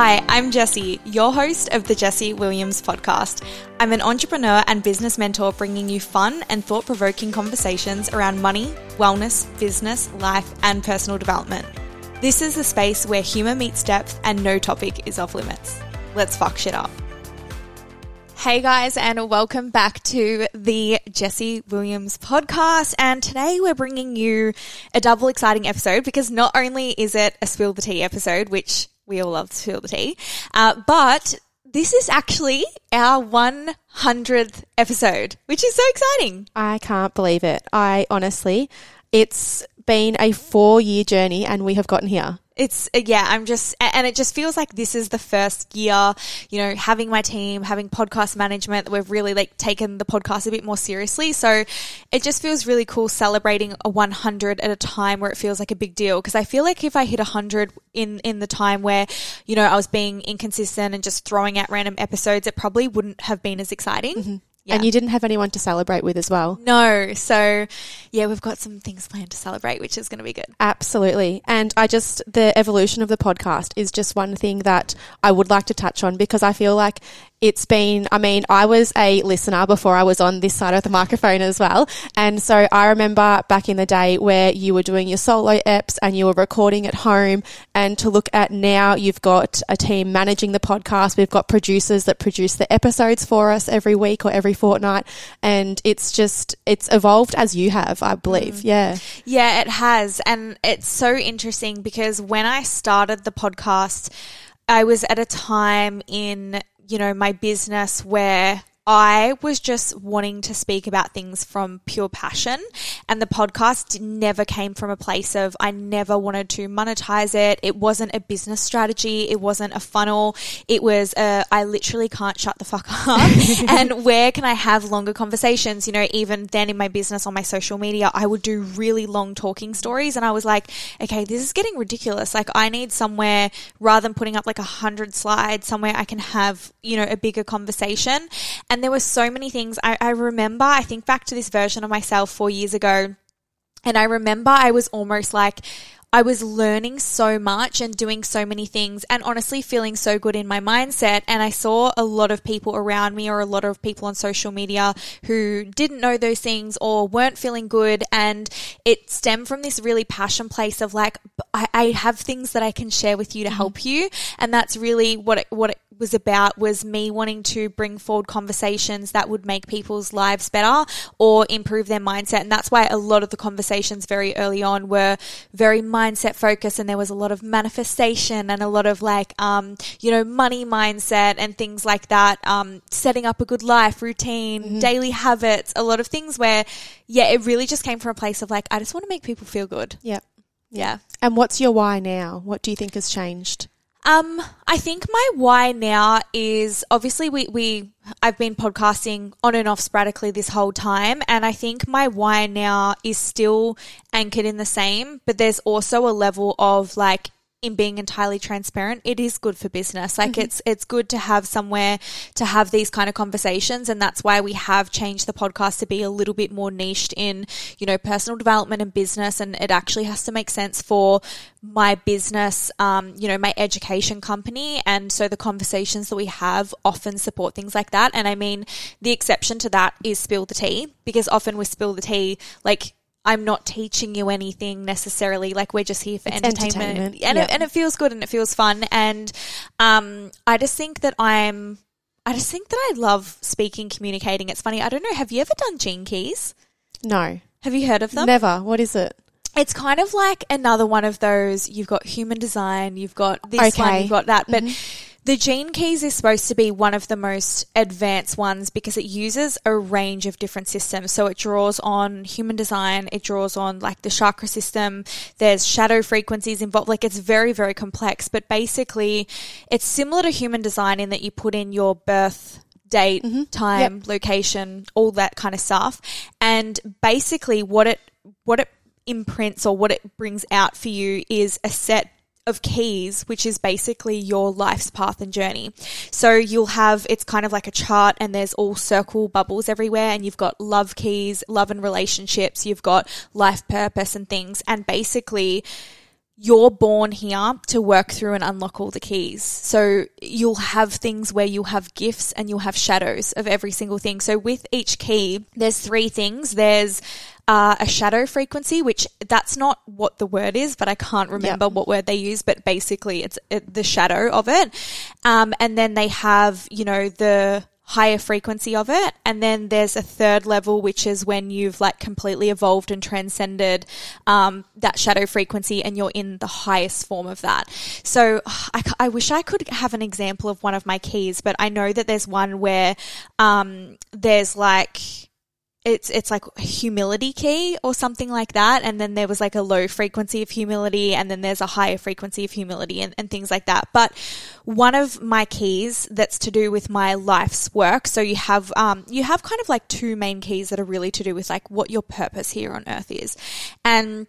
Hi, I'm Jessie, your host of the Jessie Williams podcast. I'm an entrepreneur and business mentor bringing you fun and thought provoking conversations around money, wellness, business, life, and personal development. This is the space where humour meets depth and no topic is off limits. Let's fuck shit up. Hey guys, and welcome back to the Jessie Williams podcast. And today we're bringing you a double exciting episode because not only is it a spill the tea episode, which we all love to spill the tea, uh, but this is actually our 100th episode, which is so exciting. I can't believe it. I honestly, it's been a four year journey and we have gotten here. It's uh, yeah, I'm just and it just feels like this is the first year, you know, having my team, having podcast management that we've really like taken the podcast a bit more seriously. So it just feels really cool celebrating a 100 at a time where it feels like a big deal because I feel like if I hit 100 in in the time where, you know, I was being inconsistent and just throwing out random episodes, it probably wouldn't have been as exciting. Mm-hmm. Yeah. And you didn't have anyone to celebrate with as well. No. So, yeah, we've got some things planned to celebrate, which is going to be good. Absolutely. And I just, the evolution of the podcast is just one thing that I would like to touch on because I feel like it's been, I mean, I was a listener before I was on this side of the microphone as well. And so I remember back in the day where you were doing your solo eps and you were recording at home. And to look at now, you've got a team managing the podcast. We've got producers that produce the episodes for us every week or every fortnight. And it's just, it's evolved as you have, I believe. Mm. Yeah. Yeah, it has. And it's so interesting because when I started the podcast, I was at a time in you know, my business where I was just wanting to speak about things from pure passion. And the podcast never came from a place of I never wanted to monetize it. It wasn't a business strategy. It wasn't a funnel. It was a, I literally can't shut the fuck up. and where can I have longer conversations? You know, even then in my business on my social media, I would do really long talking stories. And I was like, okay, this is getting ridiculous. Like I need somewhere rather than putting up like a hundred slides, somewhere I can have, you know, a bigger conversation. And and there were so many things. I, I remember, I think back to this version of myself four years ago. And I remember I was almost like, I was learning so much and doing so many things and honestly feeling so good in my mindset. And I saw a lot of people around me or a lot of people on social media who didn't know those things or weren't feeling good. And it stemmed from this really passion place of like, I, I have things that I can share with you to mm-hmm. help you. And that's really what it, what it was about was me wanting to bring forward conversations that would make people's lives better or improve their mindset. And that's why a lot of the conversations very early on were very mindset focus and there was a lot of manifestation and a lot of like, um, you know, money mindset and things like that. Um, setting up a good life, routine, mm-hmm. daily habits, a lot of things where, yeah, it really just came from a place of like, I just want to make people feel good. Yeah. Yeah. And what's your why now? What do you think has changed? Um, I think my why now is obviously we, we I've been podcasting on and off sporadically this whole time, and I think my why now is still anchored in the same, but there's also a level of like in being entirely transparent, it is good for business. Like mm-hmm. it's it's good to have somewhere to have these kind of conversations, and that's why we have changed the podcast to be a little bit more niched in, you know, personal development and business, and it actually has to make sense for my business, um, you know, my education company, and so the conversations that we have often support things like that. And I mean, the exception to that is spill the tea because often with spill the tea, like I'm not teaching you anything necessarily. Like we're just here for entertainment, entertainment. And, it, and it feels good and it feels fun. And um, I just think that I'm, I just think that I love speaking, communicating. It's funny. I don't know. Have you ever done Gene Keys? No. Have you heard of them? Never. What is it? It's kind of like another one of those. You've got human design. You've got this okay. one. You've got that. But mm-hmm the Gene Keys is supposed to be one of the most advanced ones because it uses a range of different systems. So it draws on human design, it draws on like the chakra system, there's shadow frequencies involved. Like it's very, very complex, but basically it's similar to human design in that you put in your birth date, mm-hmm. time, yep. location, all that kind of stuff. And basically what it, what it imprints or what it brings out for you is a set of keys, which is basically your life's path and journey. So you'll have, it's kind of like a chart and there's all circle bubbles everywhere and you've got love keys, love and relationships, you've got life purpose and things. And basically, you're born here to work through and unlock all the keys. So you'll have things where you'll have gifts and you'll have shadows of every single thing. So with each key, there's three things. There's uh, a shadow frequency, which that's not what the word is, but I can't remember yep. what word they use, but basically it's it, the shadow of it. Um, and then they have, you know, the higher frequency of it. And then there's a third level, which is when you've like completely evolved and transcended um, that shadow frequency and you're in the highest form of that. So I, I, wish I could have an example of one of my keys, but I know that there's one where um, there's like, it's it's like humility key or something like that. And then there was like a low frequency of humility and then there's a higher frequency of humility and, and things like that. But one of my keys that's to do with my life's work so you have um, you have kind of like two main keys that are really to do with like what your purpose here on earth is. And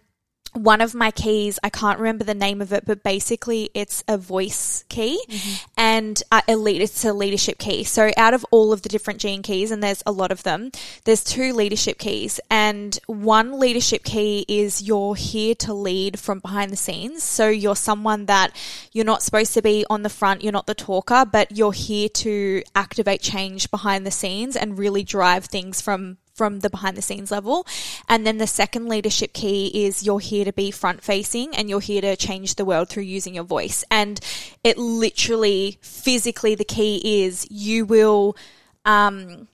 one of my keys, I can't remember the name of it, but basically it's a voice key mm-hmm. and uh, a lead, it's a leadership key. So out of all of the different gene keys, and there's a lot of them, there's two leadership keys. And one leadership key is you're here to lead from behind the scenes. So you're someone that you're not supposed to be on the front, you're not the talker, but you're here to activate change behind the scenes and really drive things from from the behind the scenes level. And then the second leadership key is you're here to be front facing and you're here to change the world through using your voice. And it literally, physically, the key is you will, um,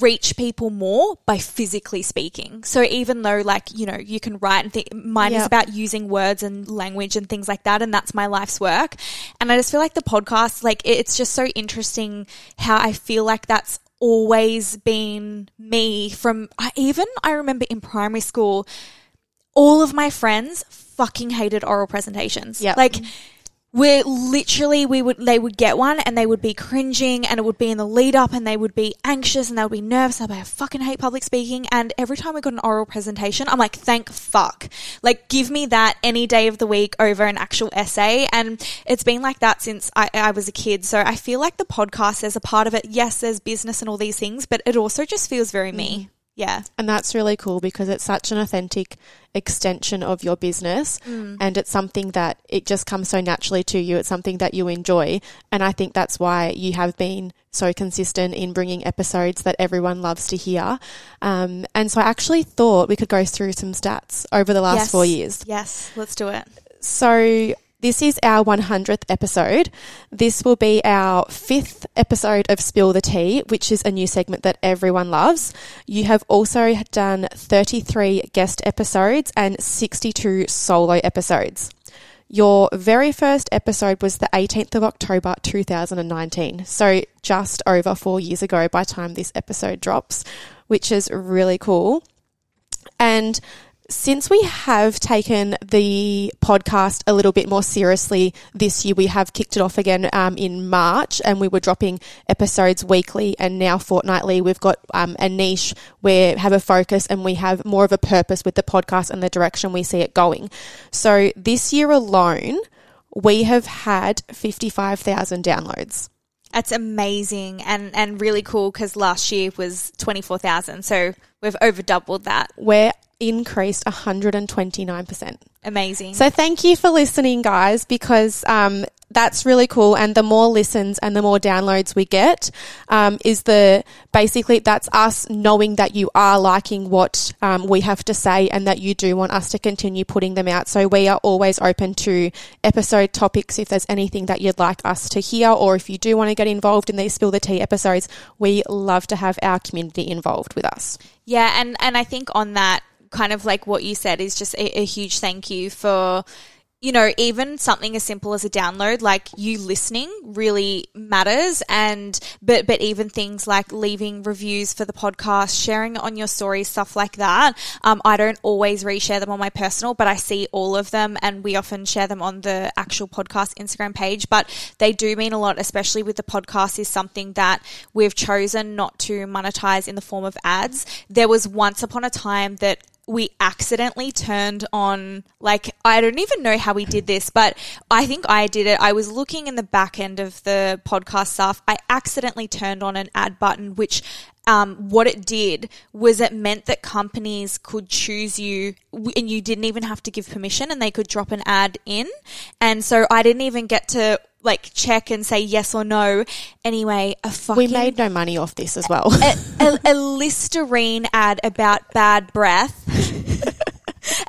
reach people more by physically speaking. So even though like, you know, you can write and think mine yep. is about using words and language and things like that and that's my life's work. And I just feel like the podcast like it's just so interesting how I feel like that's always been me from I even I remember in primary school all of my friends fucking hated oral presentations. Yeah. Like we're literally we would they would get one and they would be cringing and it would be in the lead up and they would be anxious and they would be nervous. I fucking hate public speaking. And every time we got an oral presentation I'm like thank fuck. Like give me that any day of the week over an actual essay. And it's been like that since I, I was a kid. So I feel like the podcast there's a part of it. Yes there's business and all these things but it also just feels very me. Mm. Yeah. And that's really cool because it's such an authentic extension of your business mm. and it's something that it just comes so naturally to you. It's something that you enjoy. And I think that's why you have been so consistent in bringing episodes that everyone loves to hear. Um, and so I actually thought we could go through some stats over the last yes. four years. Yes, let's do it. So this is our 100th episode. This will be our fifth episode of Spill the Tea, which is a new segment that everyone loves. You have also done 33 guest episodes and 62 solo episodes. Your very first episode was the 18th of October 2019, so just over four years ago by time this episode drops, which is really cool. And since we have taken the podcast a little bit more seriously this year, we have kicked it off again um, in March and we were dropping episodes weekly and now fortnightly. We've got um, a niche where we have a focus and we have more of a purpose with the podcast and the direction we see it going. So this year alone, we have had 55,000 downloads. That's amazing and, and really cool because last year was 24,000. So we've over doubled that. We're increased 129%. Amazing. So thank you for listening, guys, because um, that's really cool. And the more listens and the more downloads we get, um, is the basically that's us knowing that you are liking what um, we have to say and that you do want us to continue putting them out. So we are always open to episode topics if there's anything that you'd like us to hear, or if you do want to get involved in these spill the tea episodes, we love to have our community involved with us. Yeah, and and I think on that kind of like what you said is just a, a huge thank you for you know, even something as simple as a download, like you listening really matters. And, but, but even things like leaving reviews for the podcast, sharing on your stories, stuff like that. Um, I don't always reshare them on my personal, but I see all of them and we often share them on the actual podcast Instagram page. But they do mean a lot, especially with the podcast is something that we've chosen not to monetize in the form of ads. There was once upon a time that we accidentally turned on like I don't even know how we did this, but I think I did it. I was looking in the back end of the podcast stuff. I accidentally turned on an ad button which um, what it did was it meant that companies could choose you and you didn't even have to give permission and they could drop an ad in. And so I didn't even get to like check and say yes or no. Anyway, a fucking We made no money off this as well. a, a, a Listerine ad about bad breath.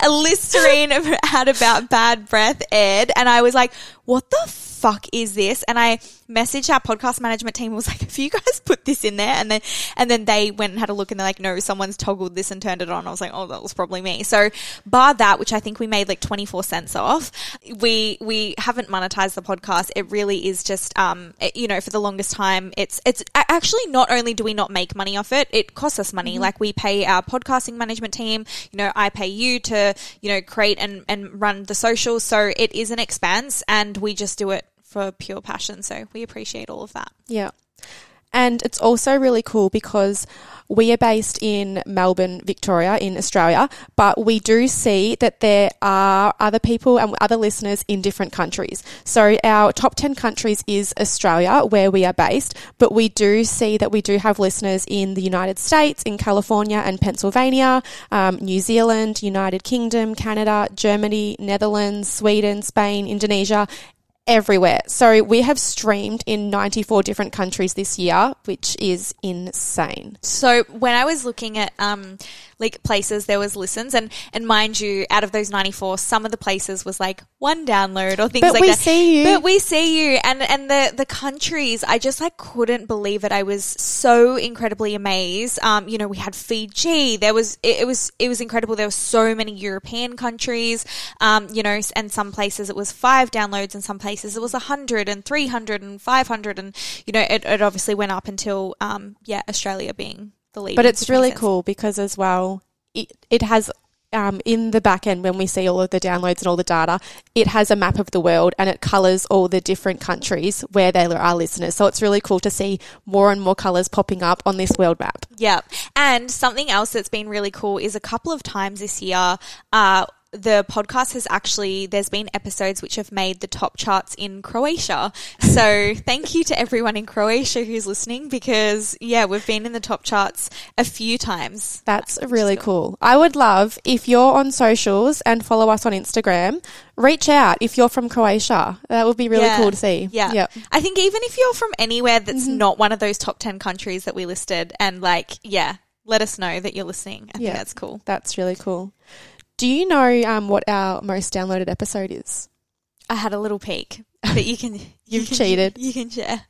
a Listerine ad about bad breath aired, and I was like, "What the fuck is this?" And I messaged our podcast management team. Was like, if you guys put this in there?" And then and then they went and had a look, and they're like, "No, someone's toggled this and turned it on." I was like, "Oh, that was probably me." So, bar that, which I think we made like twenty four cents off, we we haven't monetized the podcast. It really is just, um, it- you know, for the longest time, it's it's actually not only do we not make money off it, it costs us money. Like we pay our podcasting management team. You know, I pay you to you know create and and run the socials. So it is an expense, and we just do it for pure passion. So we appreciate all of that. Yeah. And it's also really cool because we are based in Melbourne, Victoria, in Australia, but we do see that there are other people and other listeners in different countries. So our top 10 countries is Australia, where we are based, but we do see that we do have listeners in the United States, in California and Pennsylvania, um, New Zealand, United Kingdom, Canada, Germany, Netherlands, Sweden, Spain, Indonesia, everywhere. So we have streamed in 94 different countries this year, which is insane. So when I was looking at um like places there was listens and and mind you out of those 94 some of the places was like one download or things But like we that. see you. But we see you and and the the countries I just like couldn't believe it. I was so incredibly amazed. Um you know we had Fiji. There was it, it was it was incredible. There were so many European countries. Um you know and some places it was 5 downloads and some places it was 100 and 300 and 500 and you know it, it obviously went up until um yeah Australia being the lead. But it's really cool because as well, it, it has um, in the back end when we see all of the downloads and all the data, it has a map of the world and it colours all the different countries where there are listeners. So it's really cool to see more and more colours popping up on this world map. Yeah. And something else that's been really cool is a couple of times this year, uh, the podcast has actually, there's been episodes which have made the top charts in Croatia. So thank you to everyone in Croatia who's listening because, yeah, we've been in the top charts a few times. That's really cool. I would love if you're on socials and follow us on Instagram, reach out if you're from Croatia. That would be really Yeah. cool to see. Yeah. Yep. I think even if you're from anywhere that's mm-hmm. not one of those top 10 countries that we listed and like, yeah, let us know that you're listening. I Yeah. think that's cool. That's really cool. Do you know um, what our most downloaded episode is? I had a little peek, but you can, you You've can- cheated. You can share.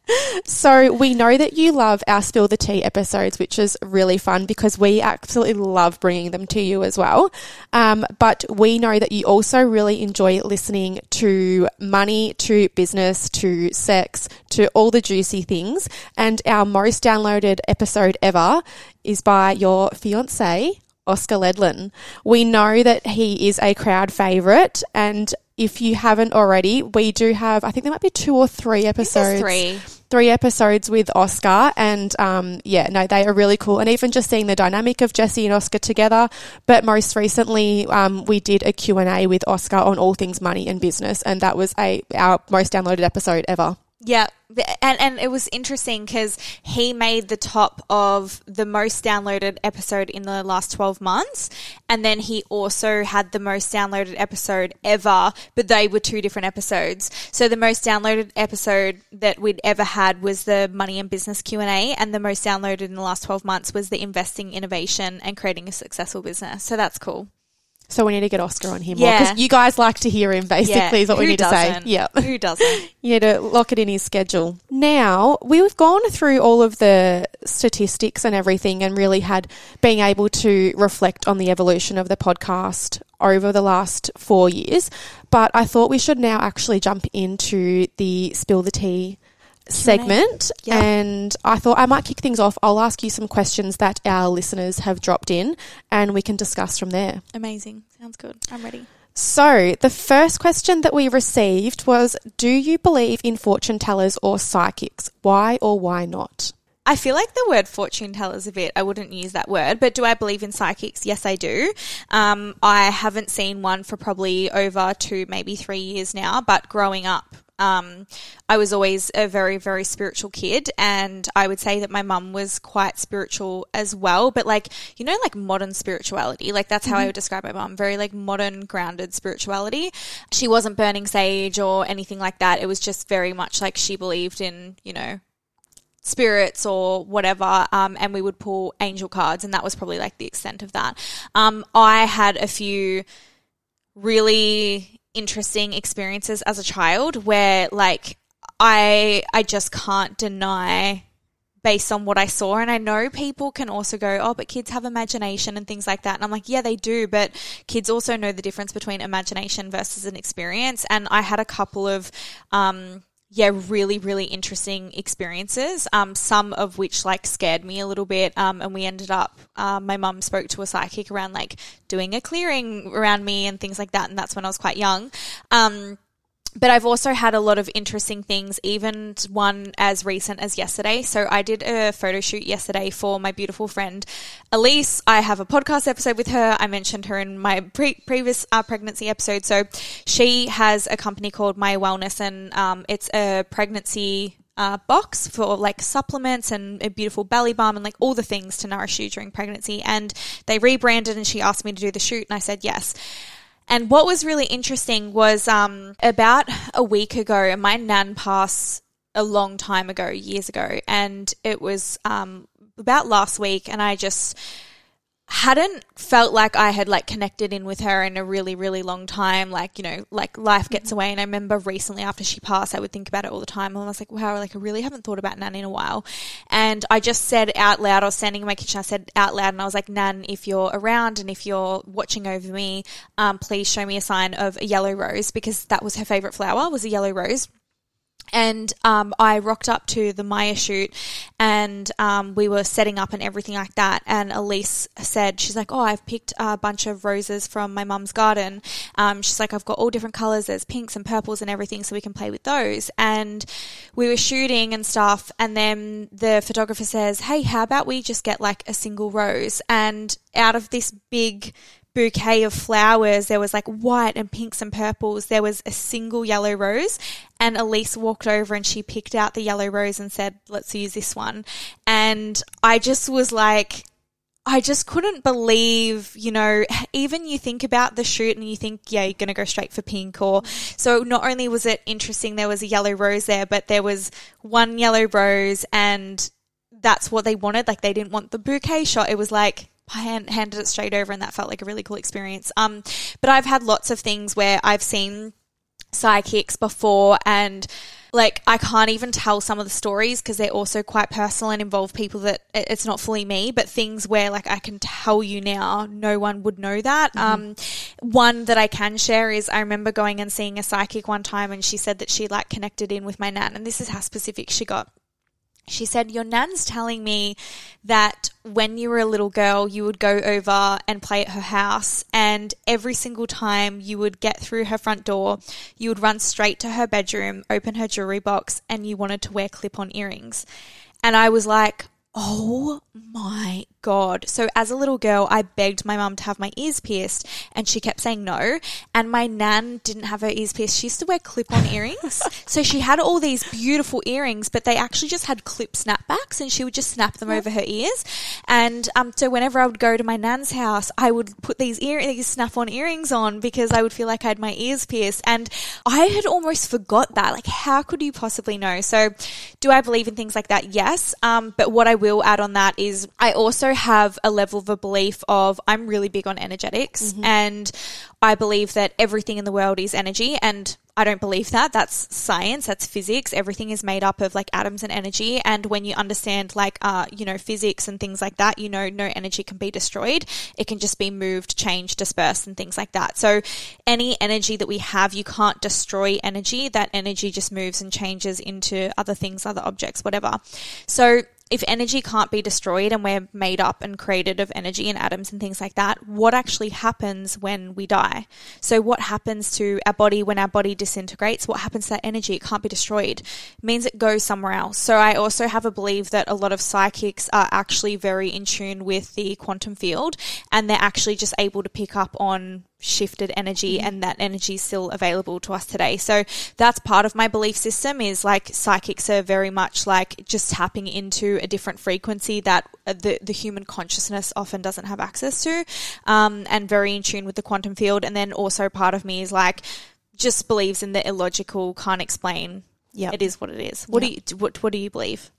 So we know that you love our Spill the Tea episodes, which is really fun because we absolutely love bringing them to you as well. Um, but we know that you also really enjoy listening to money, to business, to sex, to all the juicy things. And our most downloaded episode ever is by your fiance, Oscar Ledlin. We know that he is a crowd favourite and if you haven't already, we do have, I think there might be two or three episodes three. three episodes with Oscar, and um, yeah, no, they are really cool. And even just seeing the dynamic of Jessie and Oscar together. But most recently, um, we did a Q and A with Oscar on all things money and business, and that was a our most downloaded episode ever. Yeah, and and it was interesting because he made the top of the most downloaded episode in the last twelve months, and then he also had the most downloaded episode ever, but they were two different episodes. So the most downloaded episode that we'd ever had was the money and business Q and the most downloaded in the last twelve months was the investing, innovation, and creating a successful business. So that's cool. So we need to get Oscar on here more Yeah. because you guys like to hear him. Basically, is what we who need to say. Yeah. who doesn't? You need to lock it in his schedule. Now, we've gone through all of the statistics and everything and really had being able to reflect on the evolution of the podcast over the last four years. But I thought we should now actually jump into the spill the tea segment. Yeah. And I thought I might kick things off. I'll ask you some questions that our listeners have dropped in and we can discuss from there. Amazing. Sounds good. I'm ready. So, the first question that we received was Do you believe in fortune tellers or psychics? Why or why not? I feel like the word fortune tellers a bit, I wouldn't use that word, but do I believe in psychics? Yes, I do. Um, I haven't seen one for probably over two, maybe three years now, but growing up, Um, I was always a very, very spiritual kid, and I would say that my mum was quite spiritual as well. But like, you know, like modern spirituality, like that's how I would describe my mum. Very like modern, grounded spirituality. She wasn't burning sage or anything like that. It was just very much like she believed in, you know, spirits or whatever, um, and we would pull angel cards, and that was probably like the extent of that. Um, I had a few really interesting experiences as a child where, like, I I just can't deny based on what I saw. And I know people can also go, oh, but kids have imagination and things like that. And I'm like, yeah, they do. But kids also know the difference between imagination versus an experience. And I had a couple of, um, yeah, really, really interesting experiences. Um, some of which like scared me a little bit. Um, and we ended up, uh, my mum spoke to a psychic around like doing a clearing around me and things like that. And that's when I was quite young. Um, but I've also had a lot of interesting things, even one as recent as yesterday. So I did a photo shoot yesterday for my beautiful friend Elise. I have a podcast episode with her. I mentioned her in my pre- previous uh, pregnancy episode. So she has a company called My Wellness, and um, it's a pregnancy uh, box for like supplements and a beautiful belly balm and like all the things to nourish you during pregnancy. And they rebranded, and she asked me to do the shoot, and I said yes. And what was really interesting was um, about a week ago, my nan passed a long time ago, years ago, and it was um, about last week, and I just hadn't felt like I had like connected in with her in a really, really long time. Like, you know, like life gets away. And I remember recently after she passed, I would think about it all the time. And I was like, wow, like I really haven't thought about Nan in a while. And I just said out loud, I was standing in my kitchen, I said out loud, and I was like, Nan, if you're around and if you're watching over me, um, please show me a sign of a yellow rose because that was her favorite flower, was a yellow rose and um, I rocked up to the Maya shoot and um, we were setting up and everything like that. And Elise said, she's like, Oh, I've picked a bunch of roses from my mum's garden. Um, she's like, I've got all different colors. There's pinks and purples and everything, so we can play with those. And we were shooting and stuff. And then the photographer says, Hey, how about we just get like a single rose? And out of this big bouquet of flowers. There was like white and pinks and purples. There was a single yellow rose. And Elise walked over and she picked out the yellow rose and said, let's use this one. And I just was like, I just couldn't believe, you know, even you think about the shoot and you think, yeah, you're going to go straight for pink or so not only was it interesting, there was a yellow rose there, but there was one yellow rose and that's what they wanted. Like they didn't want the bouquet shot. It was like, hand, handed it straight over and that felt like a really cool experience. Um, but I've had lots of things where I've seen psychics before and like I can't even tell some of the stories because they're also quite personal and involve people that it's not fully me, but things where like I can tell you now, no one would know that. Mm-hmm. Um, one that I can share is I remember going and seeing a psychic one time and she said that she like connected in with my nan and this is how specific she got she said, Your nan's telling me that when you were a little girl, you would go over and play at her house, and every single time you would get through her front door, you would run straight to her bedroom, open her jewelry box, and you wanted to wear clip on earrings. And I was like, Oh my God. So as a little girl, I begged my mum to have my ears pierced and she kept saying no. And my nan didn't have her ears pierced. She used to wear clip on earrings. so she had all these beautiful earrings, but they actually just had clip snapbacks and she would just snap them over her ears. And um, so whenever I would go to my nan's house, I would put these ear these snap on earrings on because I would feel like I had my ears pierced. And I had almost forgot that. Like, how could you possibly know? So do I believe in things like that? Yes. Um, but what I will add on that is I also have a level of a belief of I'm really big on energetics mm-hmm. and I believe that everything in the world is energy and I don't believe that. That's science. That's physics. Everything is made up of like atoms and energy. And when you understand like, uh, you know, physics and things like that, you know, no energy can be destroyed. It can just be moved, changed, dispersed and things like that. So any energy that we have, you can't destroy energy. That energy just moves and changes into other things, other objects, whatever. So if energy can't be destroyed and we're made up and created of energy and atoms and things like that, what actually happens when we die? So, what happens to our body when our body disintegrates? What happens to that energy? It can't be destroyed. It means it goes somewhere else. So, I also have a belief that a lot of psychics are actually very in tune with the quantum field and they're actually just able to pick up on shifted energy and that energy is still available to us today. So that's part of my belief system is like psychics are very much like just tapping into a different frequency that uh, the, the human consciousness often doesn't have access to, um, and very in tune with the quantum field. And then also part of me is like, just believes in the illogical, can't explain. Yeah, It is what it is. What Yep. do you, what, what do you believe?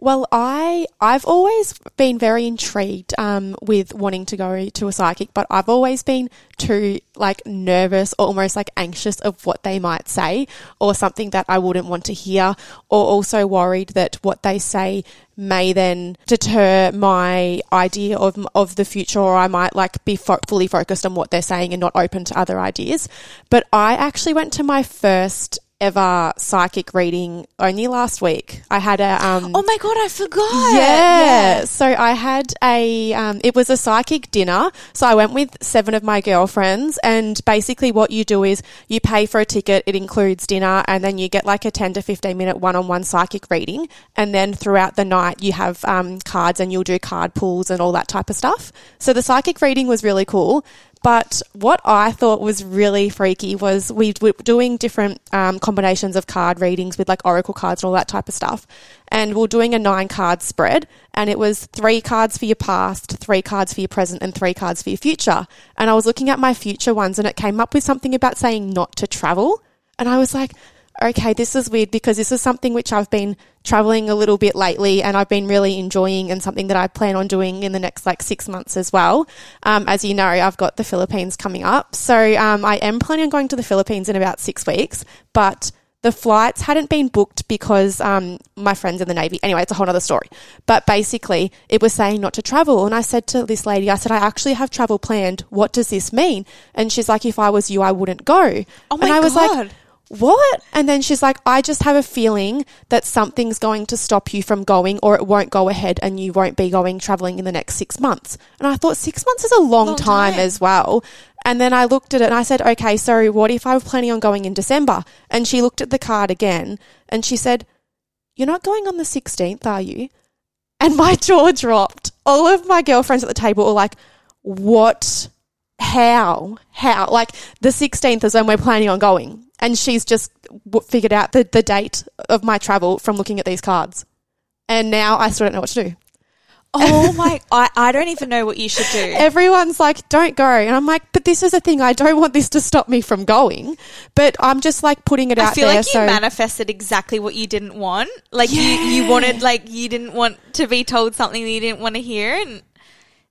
Well, I I've always been very intrigued um, with wanting to go to a psychic, but I've always been too like nervous or almost like anxious of what they might say or something that I wouldn't want to hear, or also worried that what they say may then deter my idea of of the future, or I might like be fo- fully focused on what they're saying and not open to other ideas. But I actually went to my first ever psychic reading only last week. I had a um Oh my god, I forgot. yeah. So I had a, um, it was a psychic dinner. So I went with seven of my girlfriends and basically what you do is you pay for a ticket. It includes dinner and then you get like a 10 to 15 minute one-on-one psychic reading. And then throughout the night you have, um, cards and you'll do card pulls and all that type of stuff. So the psychic reading was really cool. But what I thought was really freaky was we were doing different um, combinations of card readings with like oracle cards and all that type of stuff. And we are doing a nine card spread, and it was three cards for your past, three cards for your present, and three cards for your future. And I was looking at my future ones, and it came up with something about saying not to travel. And I was like, okay, this is weird because this is something which I've been traveling a little bit lately and I've been really enjoying and something that I plan on doing in the next like six months as well. Um, as you know, I've got the Philippines coming up. So um, I am planning on going to the Philippines in about six weeks, but the flights hadn't been booked because um, my friends in the Navy. Anyway, it's a whole other story. But basically, it was saying not to travel. And I said to this lady, I said, I actually have travel planned. What does this mean? And she's like, if I was you, I wouldn't go. Oh my and I was God. like, what? And then she's like, I just have a feeling that something's going to stop you from going or it won't go ahead and you won't be going traveling in the next six months. And I thought six months is a long, Long time, time. as well. And then I looked at it and I said, okay, so what if I was planning on going in December? And she looked at the card again and she said, you're not going on the 16th, are you? And my jaw dropped. All of my girlfriends at the table were like, what? How? How? Like the 16th is when we're planning on going. And she's just w- figured out the, the date of my travel from looking at these cards. And now I still don't know what to do. Oh my, I, I don't even know what you should do. Everyone's like, don't go. And I'm like, but this is a thing. I don't want this to stop me from going. But I'm just like putting it I out feel there. like you so manifested exactly what you didn't want. Like you, you wanted, like you didn't want to be told something that you didn't want to hear, and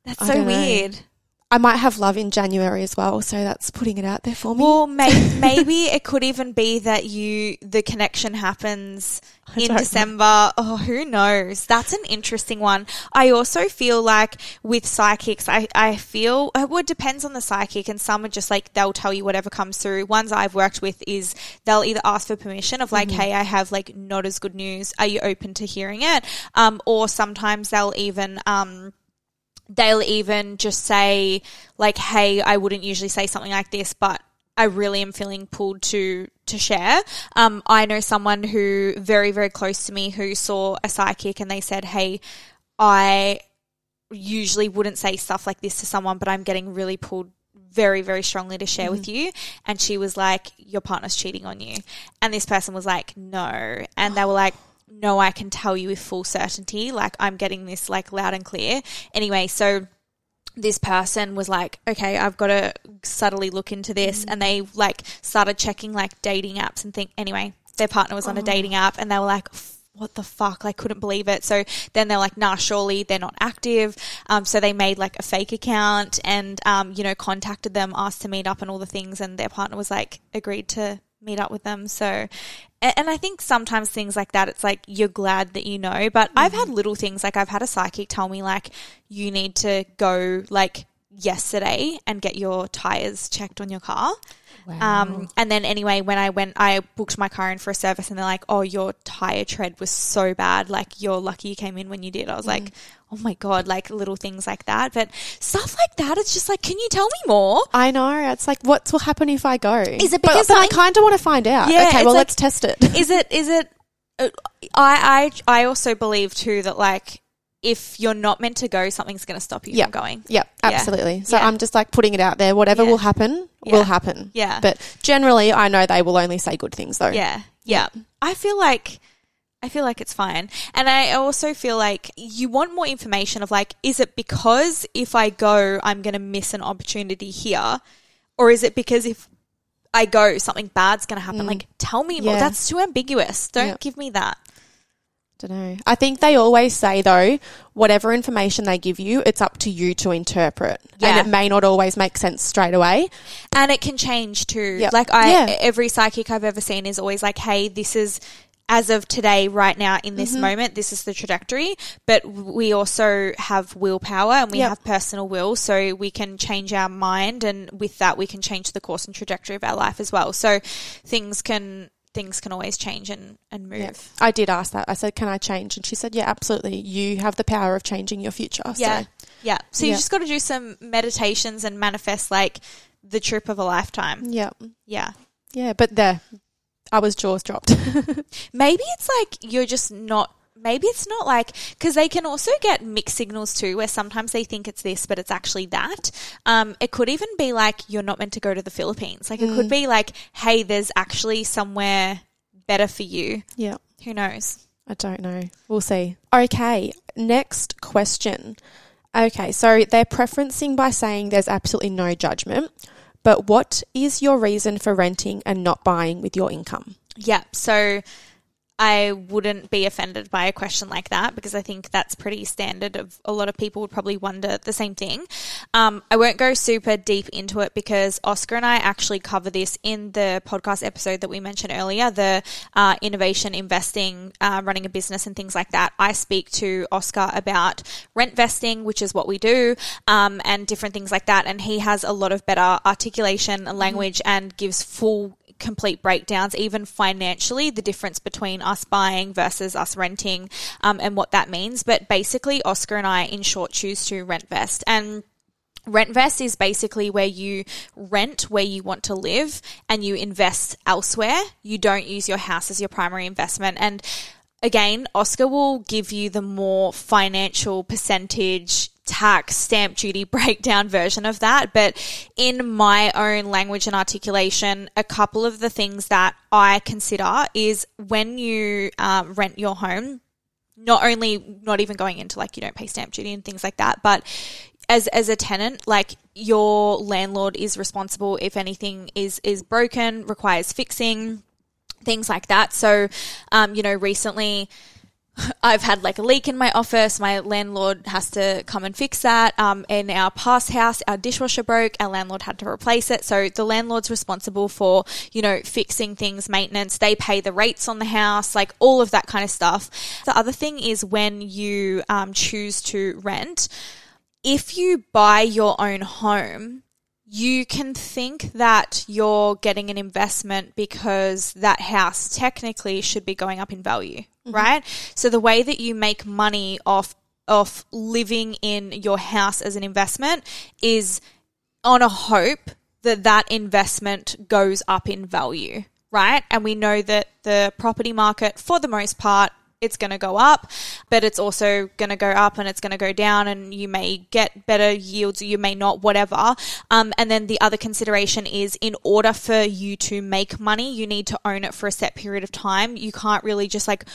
that's so don't know. I might have love in January as well. So that's putting it out there for me. Well, may- maybe it could even be that you the connection happens in don't know. December. Oh, who knows? That's an interesting one. I also feel like with psychics, I, I feel uh, well, it depends on the psychic, and some are just like they'll tell you whatever comes through. Ones I've worked with is they'll either ask for permission of like, hey, I have like not as good news. Are you open to hearing it? Um, or sometimes they'll even um they'll even just say like hey i wouldn't usually say something like this but i really am feeling pulled to to share. Um, i know someone who very very close to me who saw a psychic and they said hey i usually wouldn't say stuff like this to someone but i'm getting really pulled very very strongly to share with you. And she was like your partner's cheating on you. And this person was like no. And they were like no i can tell you with full certainty like i'm getting this like loud and clear anyway so this person was like, okay, I've got to subtly look into this. And they like started checking like dating apps and think, anyway, their partner was on a dating app and they were like, what the fuck? I couldn't believe it. So then they're like, nah, surely they're not active. Um, so they made like a fake account and, um, you know, contacted them, asked to meet up and all the things. And their partner was like, agreed to meet up with them. So, and I think sometimes things like that, it's like you're glad that you know. But I've had mm-hmm. little things like I've had a psychic tell me like you need to go like yesterday and get your tires checked on your car. Um, and then anyway, when I went, I booked my car in for a service, and they're like, "Oh, your tire tread was so bad. Like you're lucky you came in when you did." I was like, "Oh my god!" Like little things like that, but stuff like that. It's just like, can you tell me more? I know. It's like, what will happen if I go? Is it But because then I kind of want to find out. Yeah, okay, well, like- let's test it. is it is it uh, I I I also believe too that like if you're not meant to go, something's going to stop you Yeah. from going. Yep, absolutely. So Yeah. I'm just like putting it out there. Whatever Yeah. will happen, Yeah. will happen. Yeah. But generally, I know they will only say good things, though. Yeah. Yeah. I feel like I feel like it's fine. And I also feel like you want more information of like, is it because if I go, I'm going to miss an opportunity here? Or is it because if I go, something bad's going to happen? Like, tell me more. Mm. That's too ambiguous. Don't Yeah. give me that. Don't know. I think they always say though, whatever information they give you, it's up to you to interpret, Yeah. and it may not always make sense straight away. And it can change too. Yep. Like I Yeah. every psychic I've ever seen is always like, "Hey, this is as of today right now in Mm-hmm. this moment, this is the trajectory." But we also have willpower and we Yep. have personal will, so we can change our mind and with that we can change the course and trajectory of our life as well. So things can things can always change and and move. Yeah. I did ask that. I said, "Can I change?" And she said, "Yeah, absolutely. You have the power of changing your future." Yeah. So, Yeah. So you Yeah. just got to do some meditations and manifest like the trip of a lifetime. yeah, Yeah. yeah. But there, I was jaws dropped. Maybe it's like you're just not. Maybe it's not like because they can also get mixed signals too, where sometimes they think it's this, but it's actually that. Um, it could even be like you're not meant to go to the Philippines. Like it could be like, hey, there's actually somewhere better for you. yeah. Who knows? I don't know. We'll see. Okay, next question. Okay, so they're preferencing by saying there's absolutely no judgment, but what is your reason for renting and not buying with your income? Yeah. So I wouldn't be offended by a question like that because I think that's pretty standard. Of a lot of people would probably wonder the same thing. Um, I won't go super deep into it because Oscar and I actually cover this in the podcast episode that we mentioned earlier, the uh, innovation investing, uh, running a business, and things like that. I speak to Oscar about rent vesting, which is what we do, um, and different things like that. And he has a lot of better articulation and language and gives full complete breakdowns, even financially, the difference between us buying versus us renting um, and what that means. But basically, Oscar and I, in short, choose to rent vest. And Rentvest is basically where you rent where you want to live and you invest elsewhere. You don't use your house as your primary investment. And again, Oscar will give you the more financial percentage tax stamp duty breakdown version of that. But in my own language and articulation, a couple of the things that I consider is when you uh, rent your home, not only not even going into like you don't pay stamp duty and things like that, but as as a tenant, like your landlord is responsible if anything is is broken, requires fixing, things like that. So, um, you know, recently. I've had like a leak in my office. My landlord has to come and fix that. Um, in our past house, our dishwasher broke. Our landlord had to replace it. So the landlord's responsible for, you know, fixing things, maintenance. They pay the rates on the house, like all of that kind of stuff. The other thing is when you um, choose to rent, if you buy your own home, you can think that you're getting an investment because that house technically should be going up in value, mm-hmm. right? So the way that you make money off off living in your house as an investment is on a hope that that investment goes up in value, right? And we know that the property market for the most part it's going to go up, but it's also going to go up and it's going to go down, and you may get better yields, you may not, whatever. Um, and then the other consideration is in order for you to make money, you need to own it for a set period of time. You can't really just like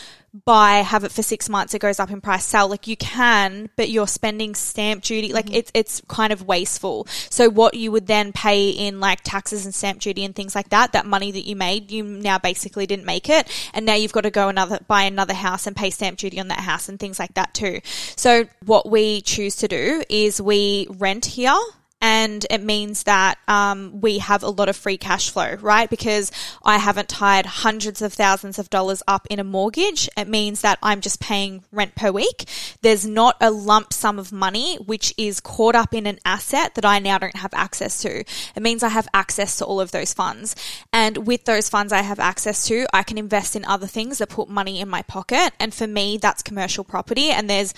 buy, have it for six months, it goes up in price, sell. Like you can, but you're spending stamp duty. Like mm-hmm. it's it's kind of wasteful. So what you would then pay in like taxes and stamp duty and things like that, that money that you made, you now basically didn't make it, and now you've got to go another buy another house and pay stamp duty on that house and things like that too. So what we choose to do is we rent here and it means that um, we have a lot of free cash flow, right? Because I haven't tied hundreds of thousands of dollars up in a mortgage. It means that I'm just paying rent per week. There's not a lump sum of money which is caught up in an asset that I now don't have access to. It means I have access to all of those funds. And with those funds I have access to, I can invest in other things that put money in my pocket. And for me, that's commercial property. And there's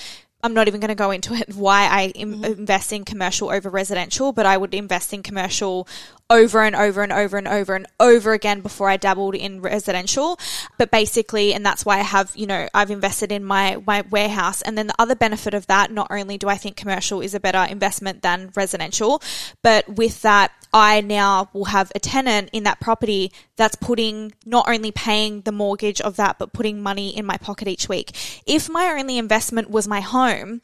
I'm not even going to go into it why I Im- mm-hmm. invest in commercial over residential, but I would invest in commercial over and over and over and over and over again before I dabbled in residential. But basically, and that's why I have, you know, I've invested in my, my warehouse. And then the other benefit of that, not only do I think commercial is a better investment than residential, but with that, I now will have a tenant in that property that's putting not only paying the mortgage of that, but putting money in my pocket each week. If my only investment was my home,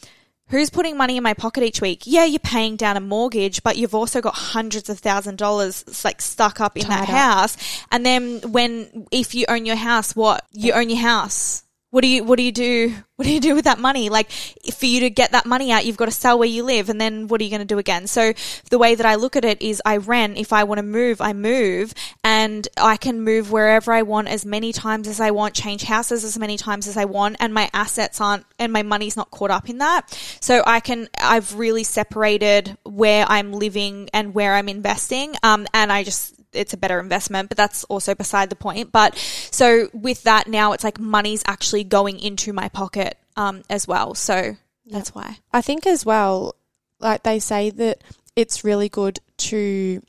Who's putting money in my pocket each week? Yeah, you're paying down a mortgage, but you've also got hundreds of thousand dollars like stuck up in Tied that up. house. And then when, if you own your house, what? You own your house. What do you, what do you do? What do you do with that money? Like, for you to get that money out, you've got to sell where you live. And then what are you going to do again? So the way that I look at it is I rent. If I want to move, I move and I can move wherever I want as many times as I want, change houses as many times as I want. And my assets aren't, and my money's not caught up in that. So I can, I've really separated where I'm living and where I'm investing. Um, and I just, it's a better investment, but that's also beside the point. But so with that now, it's like money's actually going into my pocket um, as well. So that's why. I think as well, like they say that it's really good to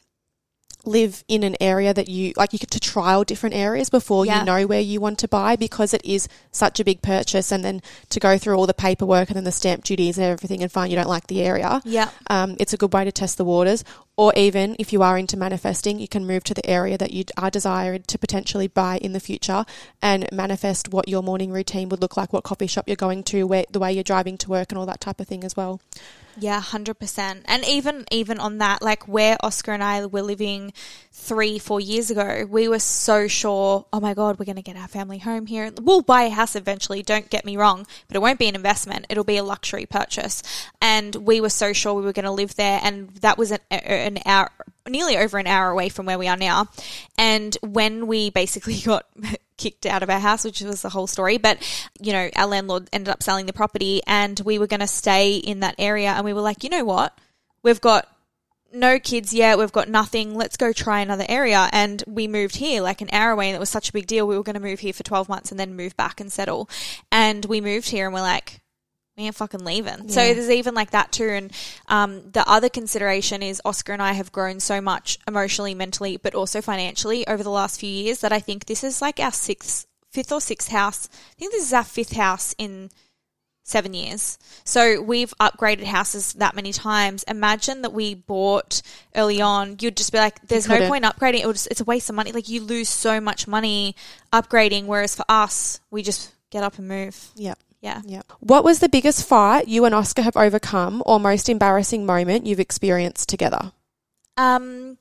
live in an area that you like you get to trial different areas before Yeah. you know where you want to buy because it is such a big purchase and then to go through all the paperwork and then the stamp duties and everything and find you don't like the area Yeah. um, it's a good way to test the waters. Or even if you are into manifesting, you can move to the area that you are desired to potentially buy in the future and manifest what your morning routine would look like, what coffee shop you're going to, where the way you're driving to work, and all that type of thing as well. Yeah, hundred percent. And even even on that, like where Oscar and I were living three, four years ago, we were so sure. Oh my god, we're going to get our family home here. We'll buy a house eventually. Don't get me wrong, but it won't be an investment. It'll be a luxury purchase. And we were so sure we were going to live there, and that was an, an hour, nearly over an hour away from where we are now. And when we basically got kicked out of our house, which was the whole story. But, you know, our landlord ended up selling the property and we were going to stay in that area. And we were like, you know what? We've got no kids yet. We've got nothing. Let's go try another area. And we moved here like an hour away and it was such a big deal. We were going to move here for 12 months and then move back and settle. And we moved here and we're like, fucking leaving. So there's even like that too. And um, the other consideration is Oscar and I have grown so much emotionally, mentally, but also financially over the last few years that I think this is like our sixth, fifth or sixth house. I think this is our fifth house in seven years. So we've upgraded houses that many times. Imagine that we bought early on. You'd just be like, "There's no point upgrading. It would just, it's a waste of money. Like you lose so much money upgrading. Whereas for us, we just get up and move. Yeah. Yeah. Yeah. What was the biggest fight you and Oscar have overcome or most embarrassing moment you've experienced together? Um,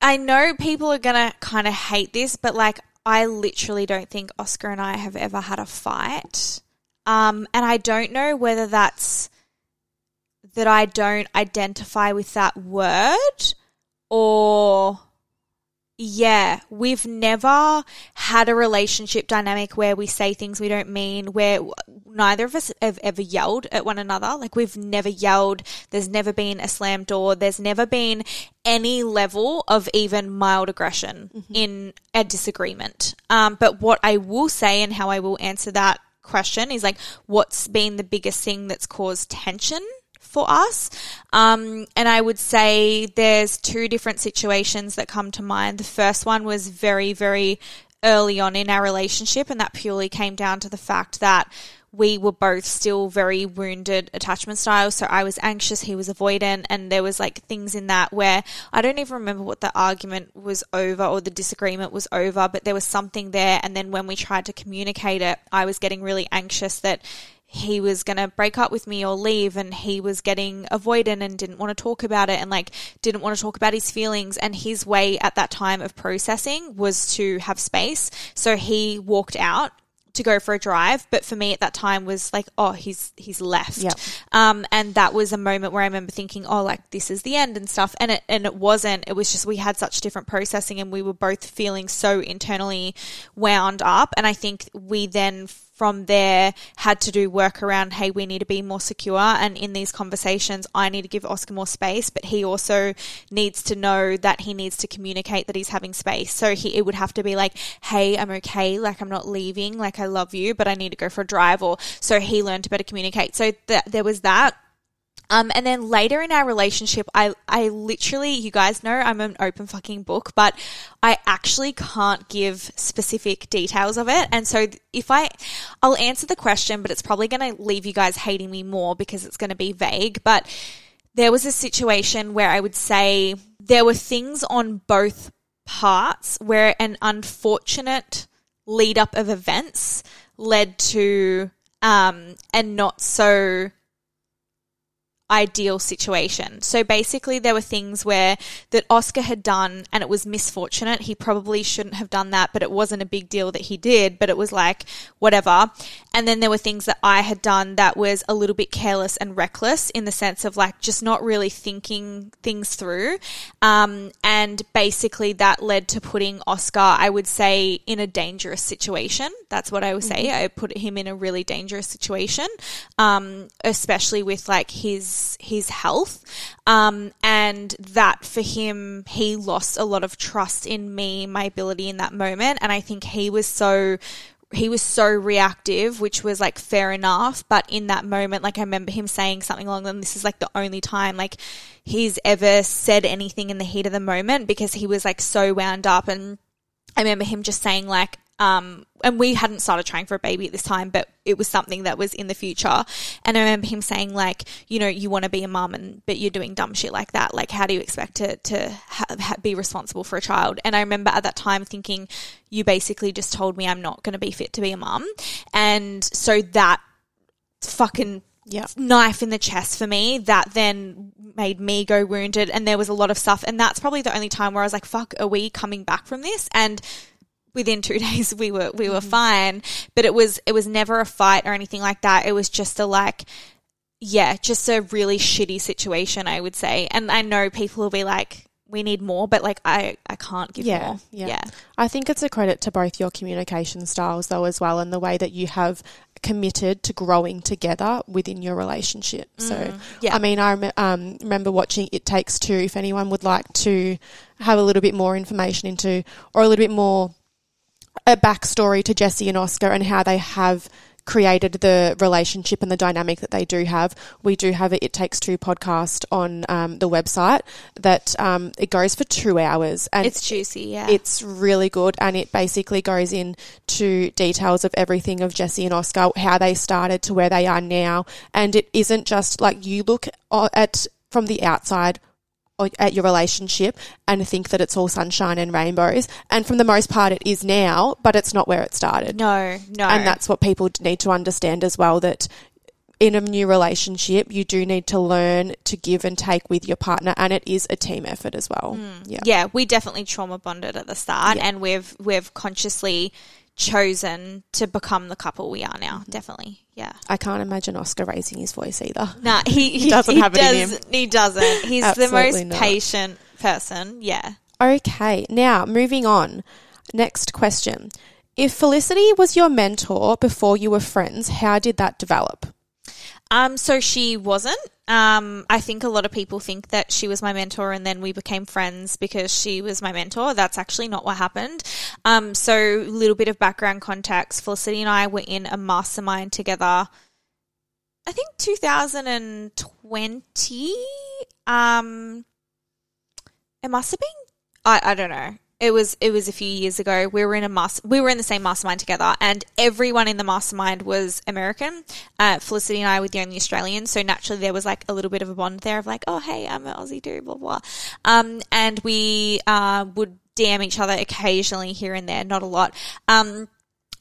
I know people are gonna kind of hate this, but like, I literally don't think Oscar and I have ever had a fight. Um, and I don't know whether that's that I don't identify with that word or yeah, we've never had a relationship dynamic where we say things we don't mean, where neither of us have ever yelled at one another. Like we've never yelled. There's never been a slam door. There's never been any level of even mild aggression in a disagreement. Um, but what I will say and how I will answer that question is like, what's been the biggest thing that's caused tension? For us. Um, and I would say there's two different situations that come to mind. The first one was very, very early on in our relationship, and that purely came down to the fact that we were both still very wounded attachment styles. So I was anxious, he was avoidant, and there was like things in that where I don't even remember what the argument was over or the disagreement was over, but there was something there. And then when we tried to communicate it, I was getting really anxious that he was going to break up with me or leave and he was getting avoidant and didn't want to talk about it and like didn't want to talk about his feelings. And his way at that time of processing was to have space. So he walked out to go for a drive but for me at that time was like oh he's he's left. Yep. um and that was a moment where i remember thinking oh like this is the end and stuff. And it and it wasn't. It was just we had such different processing and we were both feeling so internally wound up. And i think we then from there had to do work around hey we need to be more secure. And in these conversations i need to give oscar more space but he also needs to know that he needs to communicate that he's having space. So he it would have to be like hey i'm okay. Like i'm not leaving. Like i love you but i need to go for a drive. Or so he learned to better communicate. So th- there was that Um, and then later in our relationship, I, I literally, you guys know I'm an open fucking book, but I actually can't give specific details of it. And so if I, I'll answer the question, but it's probably going to leave you guys hating me more because it's going to be vague. But there was a situation where I would say there were things on both parts where an unfortunate lead up of events led to um, a not so ideal situation. So basically there were things where that Oscar had done and it was misfortunate. He probably shouldn't have done that, but it wasn't a big deal that he did, but it was like whatever. And then there were things that I had done that was a little bit careless and reckless in the sense of like just not really thinking things through. Um, and basically that led to putting Oscar, I would say, in a dangerous situation. That's what I would say. I put him in a really dangerous situation, um, especially with like his his health, um, and that for him he lost a lot of trust in me, my ability in that moment, and I think he was so he was so reactive, which was like fair enough. But in that moment, like I remember him saying something along them. This is like the only time like he's ever said anything in the heat of the moment because he was like so wound up. And I remember him just saying like, um, and we hadn't started trying for a baby at this time, but it was something that was in the future. And I remember him saying like, you know, you want to be a mum and, but you're doing dumb shit like that. Like, how do you expect to, to ha- ha- be responsible for a child? And I remember at that time thinking, you basically just told me I'm not going to be fit to be a mum. And so that fucking Yeah. knife in the chest for me that then made me go wounded and there was a lot of stuff and that's probably the only time where I was like fuck are we coming back from this and within 2 days we were we were fine but it was it was never a fight or anything like that it was just a like yeah just a really shitty situation I would say and I know people will be like we need more but like I I can't give Yeah, more yeah. yeah I think it's a credit to both your communication styles, though, as well, and the way that you have committed to growing together within your relationship. So, Mm, yeah. I mean, I rem- um, remember watching It Takes Two. If anyone would like to have a little bit more information into, or a little bit more a backstory to Jessie and Oscar and how they have created the relationship and the dynamic that they do have. We do have a It Takes Two podcast on um, the website that um, it goes for two hours and it's juicy yeah it's really good and it basically goes into details of everything of Jessie and Oscar, how they started to where they are now. And it isn't just like you look at from the outside at your relationship and think that it's all sunshine and rainbows. And from the most part, it is now, but it's not where it started. no no And that's what people need to understand as well that in a new relationship, you do need to learn to give and take with your partner, and it is a team effort as well. Hmm. Yeah. yeah, we definitely trauma bonded at the start, Yeah. and we've we've consciously chosen to become the couple we are now. Definitely, yeah. I can't imagine Oscar raising his voice either. Nah, he, he doesn't have it in does, He doesn't. He's the most not. patient person. Yeah. Okay, now moving on. Next question. If Felicity was your mentor before you were friends, how did that develop? Um, so she wasn't. Um, I think a lot of people think that she was my mentor and then we became friends because she was my mentor. That's actually not what happened. Um, so a little bit of background context. Felicity and I were in a mastermind together. I think 2020. Um, it must have been. I, I don't know. It was it was a few years ago. We were in a mas- we were in the same mastermind together, and everyone in the mastermind was American. Uh, Felicity and I were the only Australians, so naturally there was like a little bit of a bond there of like, oh hey, I'm an Aussie too, blah blah. Um, and we uh, would DM each other occasionally here and there, not a lot. Um,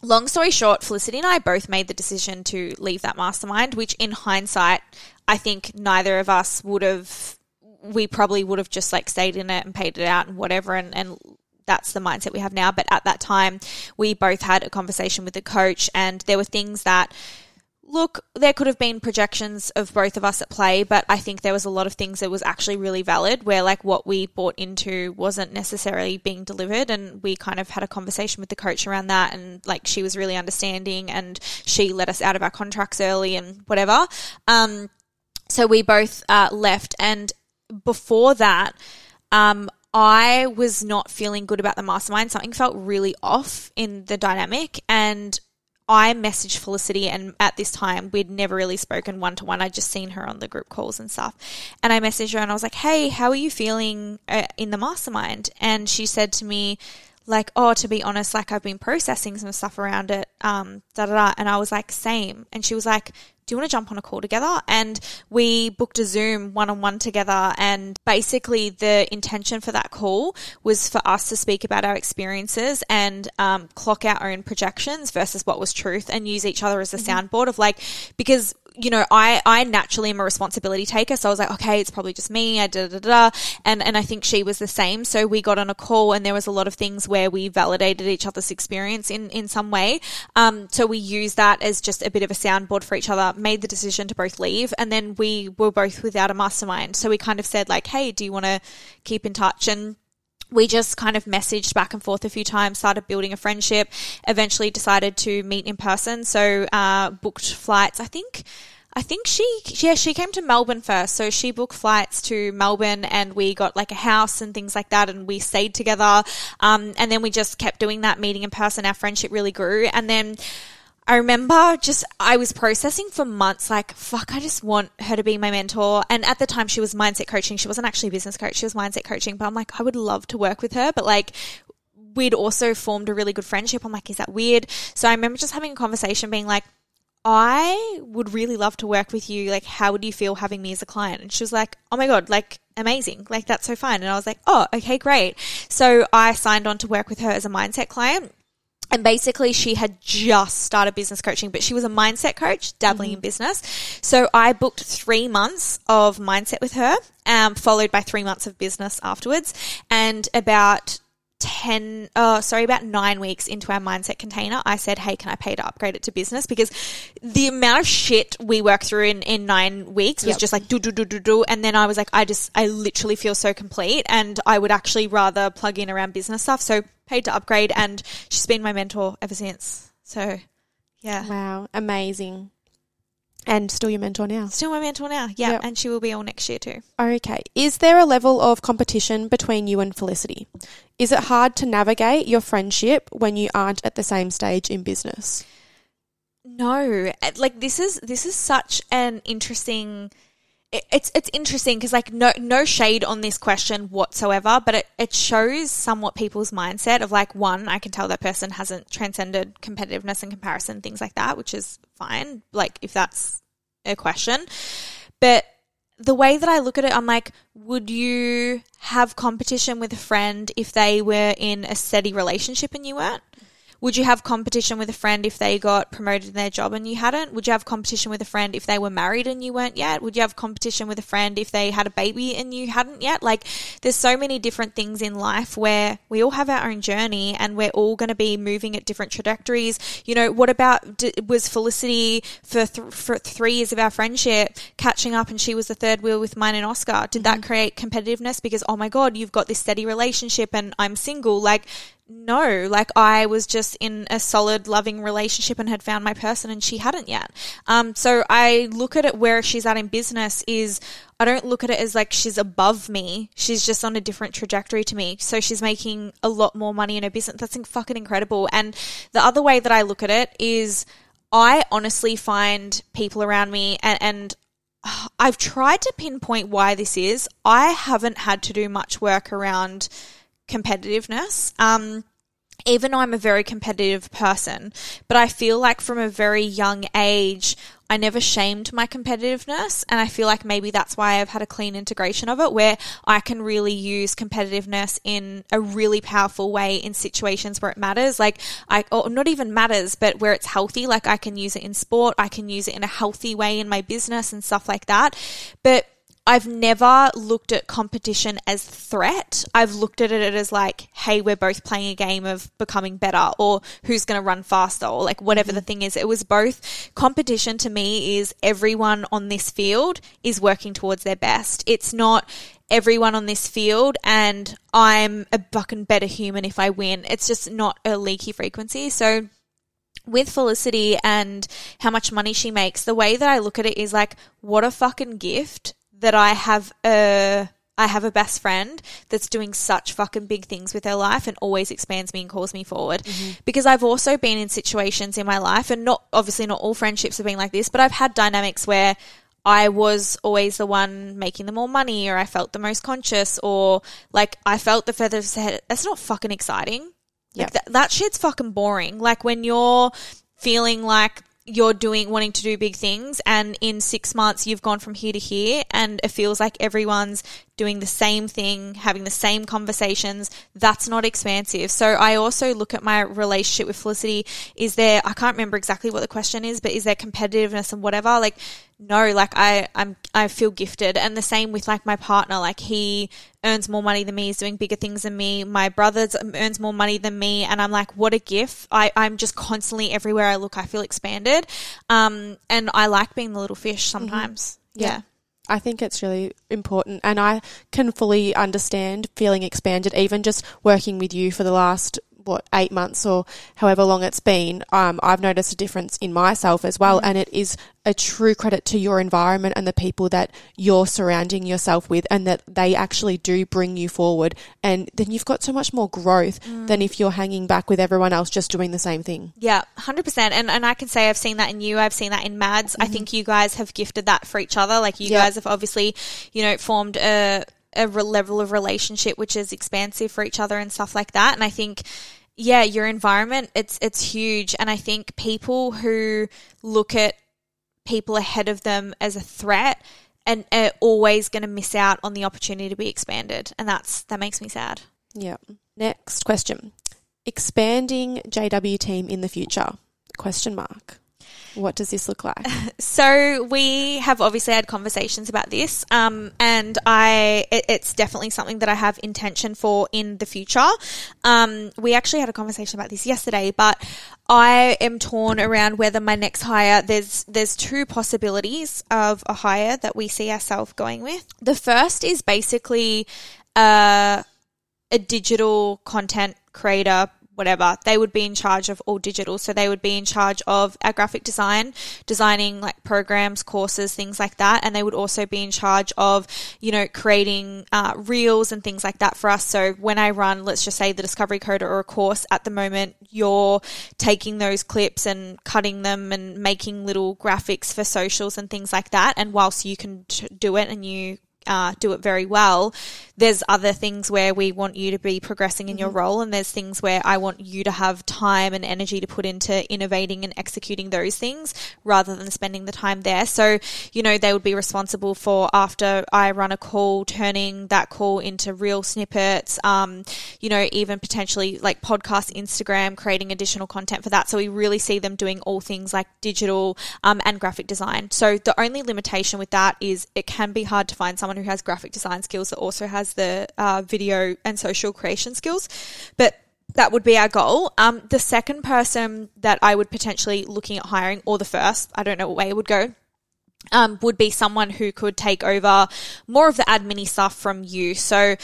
long story short, Felicity and I both made the decision to leave that mastermind, which in hindsight, I think neither of us would have, we probably would have just like stayed in it and paid it out and whatever. And, and that's the mindset we have now. But at that time, we both had a conversation with the coach and there were things that, Look, there could have been projections of both of us at play, but I think there was a lot of things that was actually really valid where like what we bought into wasn't necessarily being delivered and we kind of had a conversation with the coach around that and like she was really understanding and she let us out of our contracts early and whatever. Um so we both uh, left and before that um I was not feeling good about the mastermind. Something felt really off in the dynamic and I messaged Felicity, and at this time, we'd never really spoken one to one. I'd just seen her on the group calls and stuff. And I messaged her and I was like, hey, how are you feeling uh, in the mastermind? And she said to me, like, oh, to be honest, like I've been processing some stuff around it, um, da da da. And I was like, same. And she was like, do you want to jump on a call together? And we booked a Zoom one on one together. And basically, the intention for that call was for us to speak about our experiences and um, clock our own projections versus what was truth and use each other as a mm-hmm. soundboard of like, because you know, I, I naturally am a responsibility taker. So I was like, okay, it's probably just me. I da da da. And, and I think she was the same. So we got on a call and there was a lot of things where we validated each other's experience in, in some way. Um, so we used that as just a bit of a soundboard for each other, made the decision to both leave. And then we were both without a mastermind. So we kind of said like, hey, do you want to keep in touch? And we just kind of messaged back and forth a few times, started building a friendship, eventually decided to meet in person. So, uh, booked flights. I think, I think she, yeah, she came to Melbourne first. So she booked flights to Melbourne and we got like a house and things like that and we stayed together. Um, and then we just kept doing that meeting in person. Our friendship really grew. And then, I remember just, I was processing for months, like, fuck, I just want her to be my mentor. And at the time, she was mindset coaching. She wasn't actually business coach, she was mindset coaching. But I'm like, I would love to work with her. But like, we'd also formed a really good friendship. I'm like, is that weird? So I remember just having a conversation being like, I would really love to work with you. Like, how would you feel having me as a client? And she was like, oh my God, like, amazing. Like, that's so fine. And I was like, oh, okay, great. So I signed on to work with her as a mindset client. And basically, she had just started business coaching, but she was a mindset coach, dabbling mm-hmm. in business. So I booked three months of mindset with her, um, followed by three months of business afterwards. And about 10 oh sorry about 9 weeks into our mindset container I said hey can I pay to upgrade it to business because the amount of shit we worked through in in 9 weeks was yep. just like do do do do do and then I was like I just I literally feel so complete and I would actually rather plug in around business stuff so paid to upgrade, and she's been my mentor ever since. So, yeah. Wow, amazing. And still your mentor now? Still my mentor now, yeah. Yep. And she will be all next year too. Okay. Is there a level of competition between you and Felicity? Is it hard to navigate your friendship when you aren't at the same stage in business? No. Eh, like this is this is such an interesting it's it's interesting because like no no shade on this question whatsoever, but it, it shows somewhat people's mindset of like one, I can tell that person hasn't transcended competitiveness and comparison, things like that, which is fine. Like if that's a question. But the way that I look at it, I'm like, would you have competition with a friend if they were in a steady relationship and you weren't? Would you have competition with a friend if they got promoted in their job and you hadn't? Would you have competition with a friend if they were married and you weren't yet? Would you have competition with a friend if they had a baby and you hadn't yet? Like, there's so many different things in life where we all have our own journey and we're all going to be moving at different trajectories. You know, what about was Felicity for, th- for three years of our friendship catching up and she was the third wheel with mine and Oscar? Did mm-hmm. that create competitiveness because, oh my God, you've got this steady relationship and I'm single? Like, no, like I was just in a solid, loving relationship and had found my person, and she hadn't yet. Um, so I look at it where she's at in business is I don't look at it as like she's above me. She's just on a different trajectory to me. So she's making a lot more money in her business. That's fucking incredible. And the other way that I look at it is I honestly find people around me and, and I've tried to pinpoint why this is. I haven't had to do much work around competitiveness. Um, even though I'm a very competitive person, but I feel like from a very young age, I never shamed my competitiveness. And I feel like maybe that's why I've had a clean integration of it where I can really use competitiveness in a really powerful way in situations where it matters. Like I, or not even matters, but where it's healthy. Like I can use it in sport. I can use it in a healthy way in my business and stuff like that. But I've never looked at competition as threat. I've looked at it as like, hey, we're both playing a game of becoming better or who's going to run faster or like whatever the mm-hmm. thing is. It was both competition to me is everyone on this field is working towards their best. It's not everyone on this field and I'm a fucking better human if I win. It's just not a leaky frequency. So with Felicity and how much money she makes, the way that I look at it is like, what a fucking gift that I have a I have a best friend that's doing such fucking big things with her life and always expands me and calls me forward. Mm-hmm. Because I've also been in situations in my life, and not obviously not all friendships have been like this, but I've had dynamics where I was always the one making the more money, or I felt the most conscious, or like I felt the furthest ahead. That's not fucking exciting. Like that shit's fucking boring. Like when you're feeling like you're doing wanting to do big things and in 6 months you've gone from here to here and it feels like everyone's doing the same thing, having the same conversations, that's not expansive. So I also look at my relationship with Felicity is there I can't remember exactly what the question is, but is there competitiveness and whatever? Like no, like I I'm I feel gifted and the same with like my partner, like he earns more money than me, he's doing bigger things than me. My brother earns more money than me and I'm like what a gift. I I'm just constantly everywhere I look I feel expanded. Um and I like being the little fish sometimes. Yeah. yeah. I think it's really important, and I can fully understand feeling expanded, even just working with you for the last what eight months or however long it's been. Um, I've noticed a difference in myself as well, mm. and it is a true credit to your environment and the people that you're surrounding yourself with, and that they actually do bring you forward. And then you've got so much more growth mm. than if you're hanging back with everyone else just doing the same thing. Yeah, hundred percent. And and I can say I've seen that in you. I've seen that in Mads. I mm-hmm. think you guys have gifted that for each other. Like you Yeah. guys have obviously, you know, formed a a level of relationship which is expansive for each other and stuff like that. And I think. Yeah, your environment it's it's huge and I think people who look at people ahead of them as a threat and are always going to miss out on the opportunity to be expanded and that's that makes me sad. Yeah. Next question. Expanding JW team in the future? Question mark. What does this look like? So we have obviously had conversations about this, um, and I it, it's definitely something that I have intention for in the future. Um, we actually had a conversation about this yesterday, but I am torn around whether my next hire there's there's two possibilities of a hire that we see ourselves going with. The first is basically uh, a digital content creator whatever they would be in charge of all digital. So they would be in charge of our graphic design designing like programs courses things like that. And they would also be in charge of you know creating uh, reels and things like that for us. So when i run let's just say the discovery coder or a course at the moment you're taking those clips and cutting them and making little graphics for socials and things like that. And whilst you can t- do it and you uh, do it very well. There's other things where we want you to be progressing in your role, and there's things where I want you to have time and energy to put into innovating and executing those things rather than spending the time there. So, you know, they would be responsible for after I run a call, turning that call into real snippets, um, you know, even potentially like podcast, Instagram, creating additional content for that. So we really see them doing all things like digital um, and graphic design. So the only limitation with that is it can be hard to find someone who has graphic design skills that also has the uh, video and social creation skills. But that would be our goal. Um, the second person that I would potentially looking at hiring, or the first, I don't know what way it would go, um, would be someone who could take over more of the admin stuff from you. So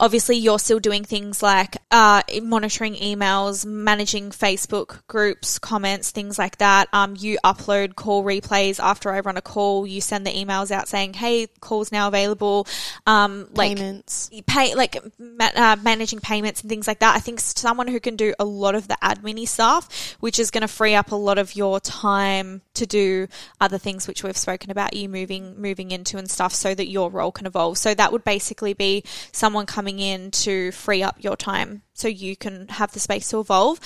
obviously you're still doing things like uh, monitoring emails, managing Facebook groups, comments, things like that. Um, you upload call replays after I run a call. You send the emails out saying, "Hey, call's now available." Um, like Payments. pay like ma- uh, managing payments and things like that. I think someone who can do a lot of the admin stuff, which is going to free up a lot of your time to do other things which we've spoken about you moving moving into and stuff, so that your role can evolve. So that would basically be someone coming in to free up your time so you can have the space to evolve.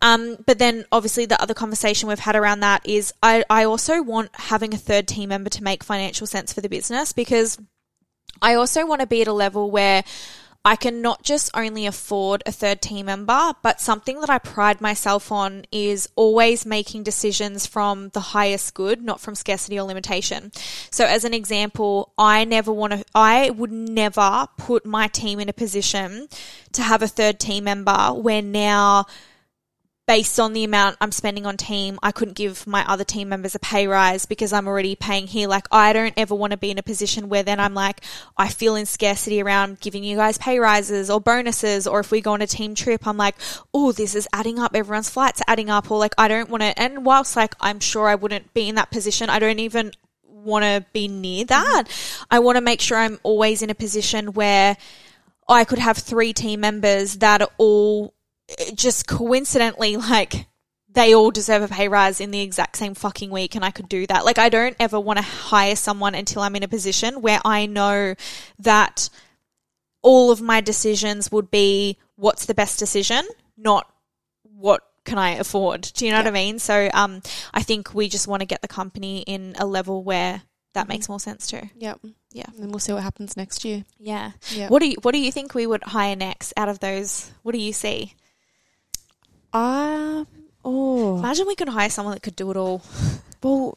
Um, but then obviously the other conversation we've had around that is I, I also want having a third team member to make financial sense for the business because I also want to be at a level where I can not just only afford a third team member, but something that I pride myself on is always making decisions from the highest good, not from scarcity or limitation. So as an example, I never want to, I would never put my team in a position to have a third team member where now based on the amount I'm spending on team, I couldn't give my other team members a pay rise because I'm already paying here. Like, I don't ever want to be in a position where then I'm like, I feel in scarcity around giving you guys pay rises or bonuses. Or if we go on a team trip, I'm like, oh, this is adding up. Everyone's flights are adding up. Or like, I don't want to. And whilst like, I'm sure I wouldn't be in that position, I don't even want to be near that. Mm-hmm. I want to make sure I'm always in a position where I could have three team members that are all just coincidentally like they all deserve a pay rise in the exact same fucking week and I could do that. Like I don't ever want to hire someone until I'm in a position where I know that all of my decisions would be what's the best decision, not what can I afford. Do you know what I mean? So um I think we just want to get the company in a level where that makes more sense too. Yep. Yeah. And we'll see what happens next year. Yeah. Yeah. What do you what do you think we would hire next out of those? What do you see? Um. Oh. Imagine we could hire someone that could do it all. Well,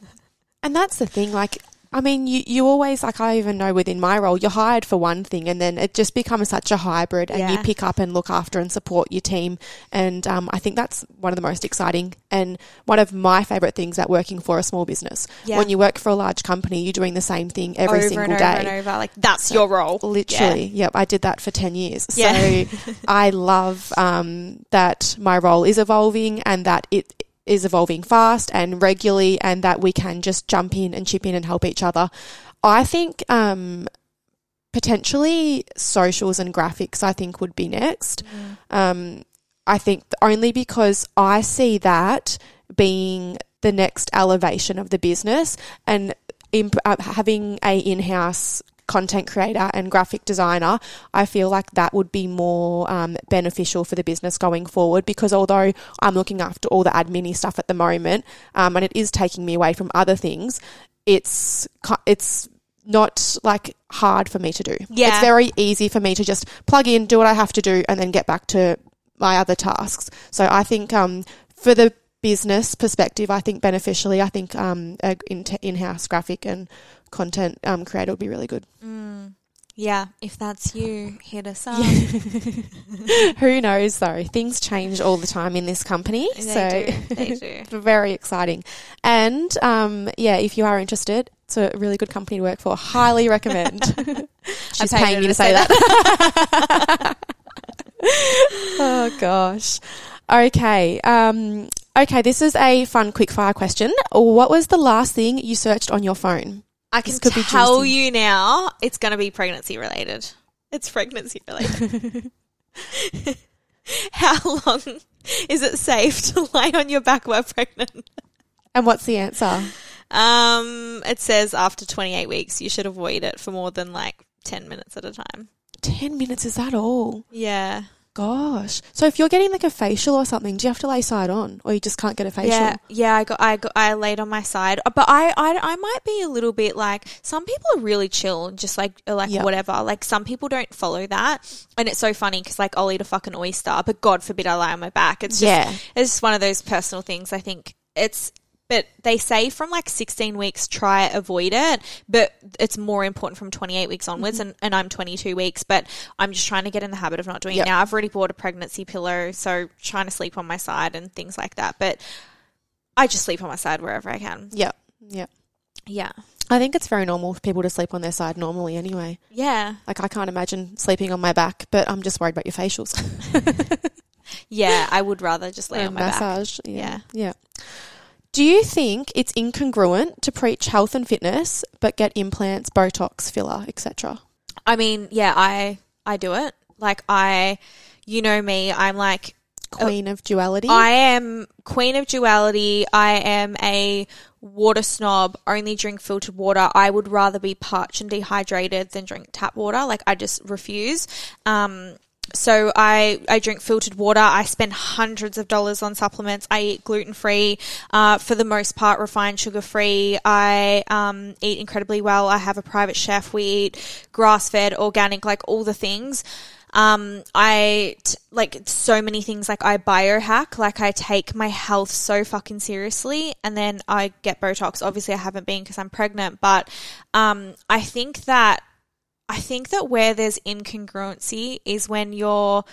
and that's the thing. Like, I mean, you, you always, like, I even know within my role, you're hired for one thing and then it just becomes such a hybrid and you pick up and look after and support your team. And um, I think that's one of the most exciting and one of my favourite things about working for a small business. Yeah. When you work for a large company, you're doing the same thing every over single and over day. and over. Like that's your role. Literally, yep. I did that for ten years. Yeah. So I love um, that my role is evolving and that it is evolving fast and regularly, and that we can just jump in and chip in and help each other. I think um, potentially socials and graphics. I think would be next. Um, I think only because I see that being the next elevation of the business and imp- uh, having a in-house content creator and graphic designer, I feel like that would be more um, beneficial for the business going forward. Because although I'm looking after all the admin stuff at the moment, um, and it is taking me away from other things, it's it's not like hard for me to do. Yeah. It's very easy for me to just plug in, do what I have to do, and then get back to my other tasks. So I think um, for the business perspective, I think beneficially, I think um, in- in-house graphic and content um, creator would be really good. Yeah, if that's you, hit us up. Who knows though? Things change all the time in this company, They so do. They do. very exciting. And um, yeah, if you are interested, it's a really good company to work for. Highly recommend. She's paying me to say say that. oh gosh. Okay. Um, okay. This is a fun quickfire question. What was the last thing you searched on your phone? I can tell juicy. you now, it's going to be pregnancy related. It's pregnancy related. How long is it safe to lie on your back while pregnant? And what's the answer? Um, it says after 28 weeks, you should avoid it for more than like 10 minutes at a time. Ten minutes. Is that all? Yeah. Gosh. So if you're getting like a facial or something, do you have to lay side on, or you just can't get a facial? Yeah, yeah, I got, I got, I laid on my side, uh, but I, I, I might be a little bit like some people are really chill, and just like, uh, like Yeah. whatever. Like some people don't follow that, and it's so funny because like I'll eat a fucking oyster, but God forbid I lie on my back. It's just, Yeah. it's just one of those personal things. I think it's. But they say from like 16 weeks, try avoid it. But it's more important from 28 weeks onwards. Mm-hmm. And, and I'm 22 weeks, but I'm just trying to get in the habit of not doing Yep. it now. I've already bought a pregnancy pillow, so trying to sleep on my side and things like that. But I just sleep on my side wherever I can. Yeah. Yeah. Yeah. I think it's very normal for people to sleep on their side normally anyway. Yeah. Like I can't imagine sleeping on my back, but I'm just worried about your facials. Yeah. I would rather just lay on and my back. massage. Yeah. Yeah. Yeah. Do you think it's incongruent to preach health and fitness but get implants, Botox, filler, etc.? I mean, yeah, I, I do it. Like I, you know me, I'm like, Queen of duality. I am queen of duality. I am a water snob. Only drink filtered water. I would rather be parched and dehydrated than drink tap water. Like I just refuse. Um, so I, I drink filtered water. I spend hundreds of dollars on supplements. I eat gluten free, uh, for the most part, refined sugar free. I um, eat incredibly well. I have a private chef. We eat grass fed, organic, like all the things. Um, I t- like so many things. Like I biohack. Like I take my health so fucking seriously, and then I get Botox. Obviously, I haven't been because I'm pregnant, but um, I think that I think that where there's incongruency is when you're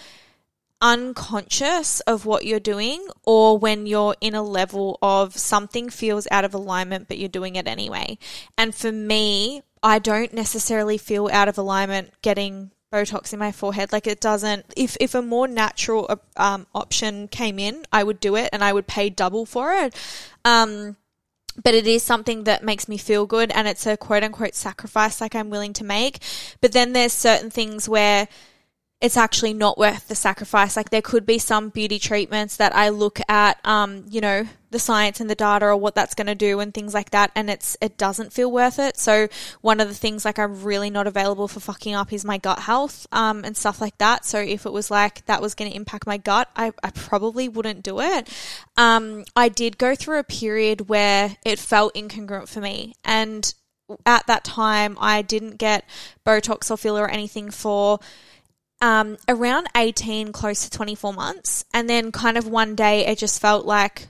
unconscious of what you're doing or when you're in a level of something feels out of alignment but you're doing it anyway. And for me, I don't necessarily feel out of alignment getting Botox in my forehead. Like it doesn't. If if a more natural uh, um, option came in, I would do it and I would pay double for it. Um, but it is something that makes me feel good and it's a quote unquote sacrifice like I'm willing to make. But then there's certain things where it's actually not worth the sacrifice. Like there could be some beauty treatments that I look at, um, you know, the science and the data or what that's going to do and things like that, and it's it doesn't feel worth it. So one of the things like I'm really not available for fucking up is my gut health, um, and stuff like that. So if it was like that was going to impact my gut, I, I probably wouldn't do it. Um, I did go through a period where it felt incongruent for me, and at that time I didn't get Botox or filler or anything for um, around 18, close to 24 months. And then kind of one day it just felt like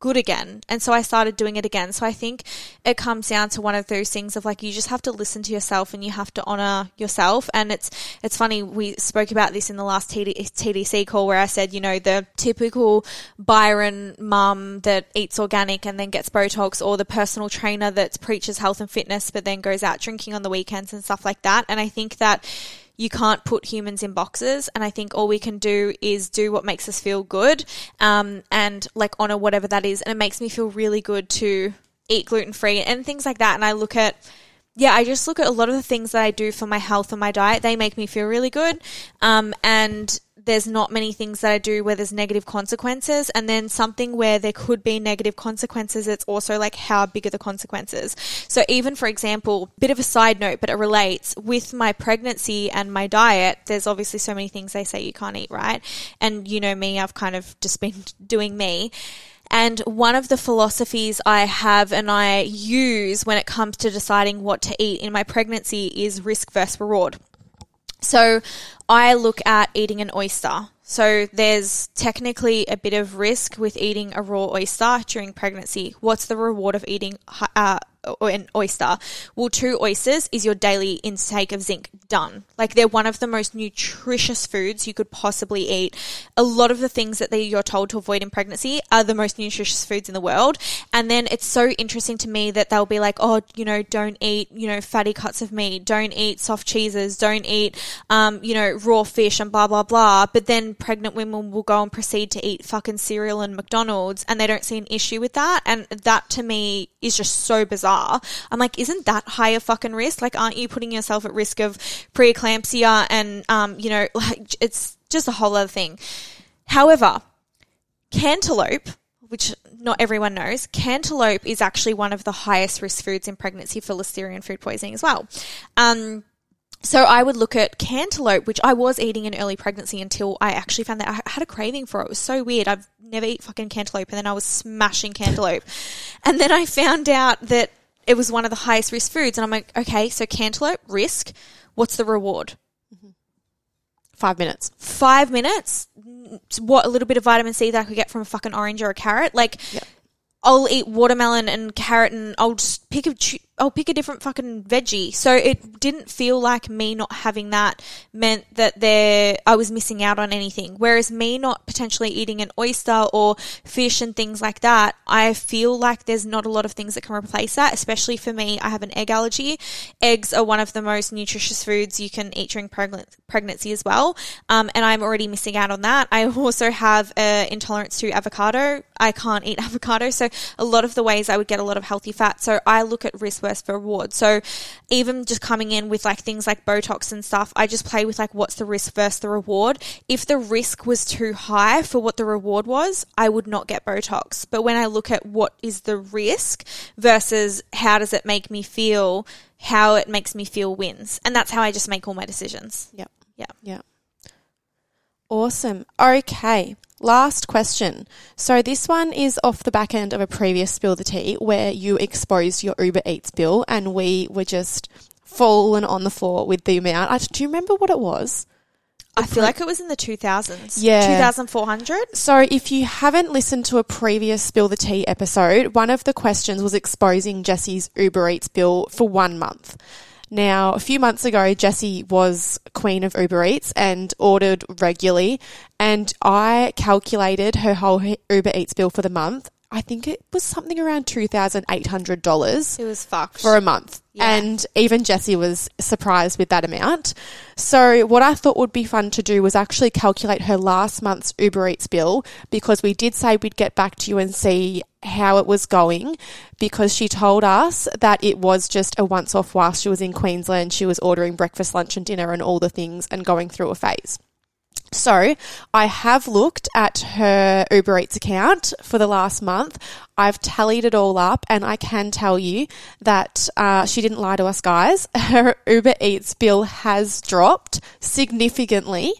good again. And so I started doing it again. So I think it comes down to one of those things of like you just have to listen to yourself and you have to honor yourself. And it's it's funny we spoke about this in the last TD, TDC call where I said, you know, the typical Byron mum that eats organic and then gets Botox or the personal trainer that preaches health and fitness but then goes out drinking on the weekends and stuff like that. And I think that you can't put humans in boxes. And I think all we can do is do what makes us feel good um, and like honor whatever that is. And it makes me feel really good to eat gluten free and things like that. And I look at, yeah, I just look at a lot of the things that I do for my health and my diet. They make me feel really good. Um, and there's not many things that I do where there's negative consequences. And then something where there could be negative consequences, it's also like how big are the consequences. So even for example, bit of a side note, but it relates with my pregnancy and my diet, there's obviously so many things they say you can't eat, right? And you know me, I've kind of just been doing me. And one of the philosophies I have and I use when it comes to deciding what to eat in my pregnancy is risk versus reward. So I look at eating an oyster. So there's technically a bit of risk with eating a raw oyster during pregnancy. What's the reward of eating uh, an oyster. Well, two oysters is your daily intake of zinc done. Like they're one of the most nutritious foods you could possibly eat. A lot of the things that they, you're told to avoid in pregnancy are the most nutritious foods in the world. And then it's so interesting to me that they'll be like, oh, you know, don't eat, you know, fatty cuts of meat, don't eat soft cheeses, don't eat, um, you know, raw fish and blah, blah, blah. But then pregnant women will go and proceed to eat fucking cereal and McDonald's and they don't see an issue with that. And that to me is just so bizarre I'm like, isn't that higher fucking risk? Like, aren't you putting yourself at risk of preeclampsia and, um, you know, like it's just a whole other thing. However, cantaloupe, which not everyone knows, cantaloupe is actually one of the highest risk foods in pregnancy for listeria and food poisoning as well. Um, so I would look at cantaloupe, which I was eating in early pregnancy until I actually found that I had a craving for it. It was so weird. I've never eat fucking cantaloupe, and then I was smashing cantaloupe, and then I found out that it was one of the highest risk foods. And I'm like, okay, so cantaloupe, risk. What's the reward? Mm-hmm. Five minutes. Five minutes? What, a little bit of vitamin C that I could get from a fucking orange or a carrot? Like, yep. I'll eat watermelon and carrot and I'll just pick a I'll pick a different fucking veggie. So it didn't feel like me not having that meant that there I was missing out on anything. Whereas me not potentially eating an oyster or fish and things like that, I feel like there's not a lot of things that can replace that. Especially for me, I have an egg allergy. Eggs are one of the most nutritious foods you can eat during pregnancy as well, um, and I'm already missing out on that. I also have an intolerance to avocado. I can't eat avocado, so a lot of the ways I would get a lot of healthy fat. So I look at risk versus reward. So even just coming in with like things like Botox and stuff, I just play with like what's the risk versus the reward. If the risk was too high for what the reward was, I would not get Botox. But when I look at what is the risk versus how does it make me feel, how it makes me feel wins. And that's how I just make all my decisions. Yep. Yeah. Yeah. Awesome. Okay. Last question. So this one is off the back end of a previous spill the tea where you exposed your Uber Eats bill and we were just fallen on the floor with the amount. I, do you remember what it was? I feel like it was in the 2000s. Yeah. 2400. So if you haven't listened to a previous Spill the Tea episode, one of the questions was exposing Jessie's Uber Eats bill for one month. Now, a few months ago, Jessie was queen of Uber Eats and ordered regularly, and I calculated her whole Uber Eats bill for the month. I think it was something around $2,800 It was fucked. for a month. Yeah. And even Jessie was surprised with that amount. So what I thought would be fun to do was actually calculate her last month's Uber Eats bill because we did say we'd get back to you and see how it was going because she told us that it was just a once off while she was in Queensland. She was ordering breakfast, lunch and dinner and all the things and going through a phase. So I have looked at her Uber Eats account for the last month. I've tallied it all up, and I can tell you that uh, she didn't lie to us, guys. Her Uber Eats bill has dropped significantly.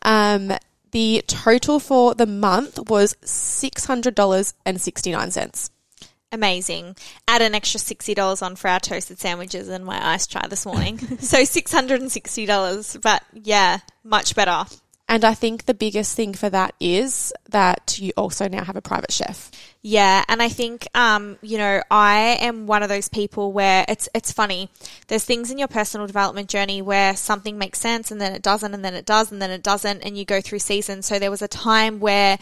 Um, the total for the month was six hundred dollars and sixty nine cents. Amazing. Add an extra $60 on for our toasted sandwiches and my ice chai this morning. so $660. But yeah, much better. And I think the biggest thing for that is that you also now have a private chef. Yeah, and I think um, you know, I am one of those people where it's it's funny. There's things in your personal development journey where something makes sense and then it doesn't and then it does and then it doesn't and you go through seasons. So there was a time where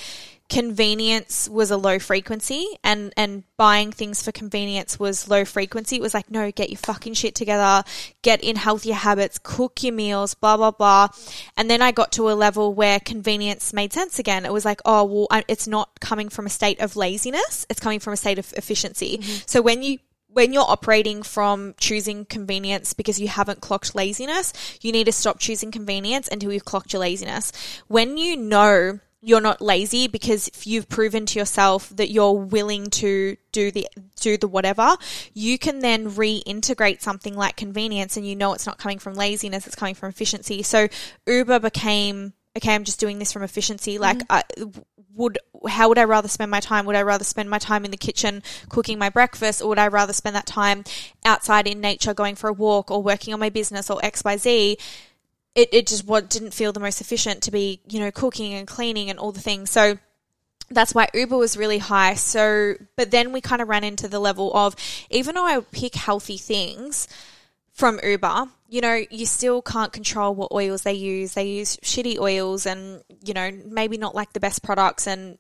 convenience was a low frequency and and buying things for convenience was low frequency. It was like, no, get your fucking shit together, get in healthier habits, cook your meals, blah blah blah. And then I got to a level where convenience made sense again. It was like, oh, well, I, it's not coming from a state of laziness; it's coming from a state of efficiency. Mm-hmm. So when you when you're operating from choosing convenience because you haven't clocked laziness, you need to stop choosing convenience until you've clocked your laziness. When you know you're not lazy because if you've proven to yourself that you're willing to do the do the whatever, you can then reintegrate something like convenience and you know it's not coming from laziness, it's coming from efficiency. So Uber became okay, I'm just doing this from efficiency. Mm-hmm. Like, I, would how would I rather spend my time? Would I rather spend my time in the kitchen cooking my breakfast, or would I rather spend that time outside in nature, going for a walk, or working on my business, or X Y Z? It it just what didn't feel the most efficient to be you know cooking and cleaning and all the things. So that's why Uber was really high. So, but then we kind of ran into the level of even though I pick healthy things from Uber, you know, you still can't control what oils they use. They use shitty oils and, you know, maybe not like the best products and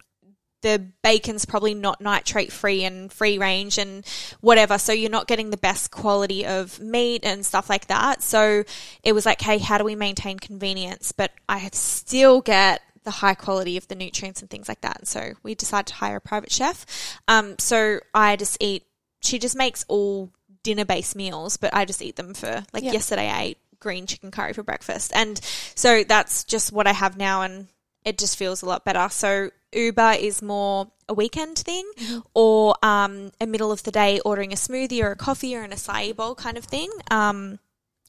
the bacon's probably not nitrate free and free range and whatever. So you're not getting the best quality of meat and stuff like that. So it was like, hey, how do we maintain convenience? But I still get the high quality of the nutrients and things like that. And so we decided to hire a private chef. Um, so I just eat, she just makes all dinner based meals, but I just eat them for, like Yeah. yesterday I ate green chicken curry for breakfast. And so that's just what I have now. And it just feels a lot better. So Uber is more a weekend thing or um, a middle of the day ordering a smoothie or a coffee or an acai bowl kind of thing. Um,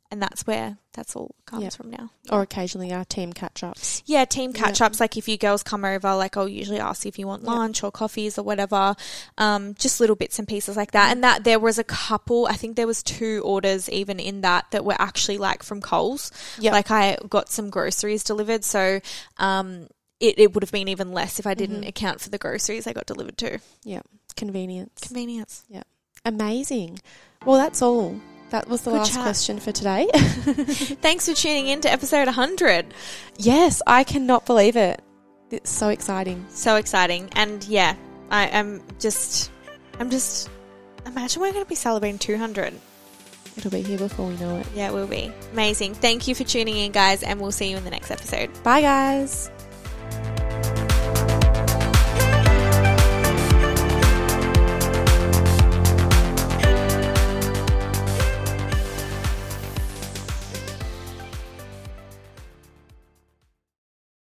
and that's where that's all comes Yeah. from now. Or occasionally our team catch ups. Yeah, team catch ups. Like if you girls come over, like I'll usually ask if you want Yeah. lunch or coffees or whatever. Um, just little bits and pieces like that. And that there was a couple. I think there was two orders even in that that were actually like from Coles. Yep. Like I got some groceries delivered, so um, it it would have been even less if I didn't Mm-hmm. account for the groceries I got delivered too. Yeah. Convenience. Convenience. Yeah, amazing. Well, that's all. That was the Good last chat. question for today. Thanks for tuning in to episode 100. yes, I cannot believe it. It's so exciting. So exciting. And yeah, I am just, I'm just, imagine we're going to be celebrating 200. It'll be here before we know it. Yeah, it will be. Amazing. Thank you for tuning in, guys, and we'll see you in the next episode. Bye, guys.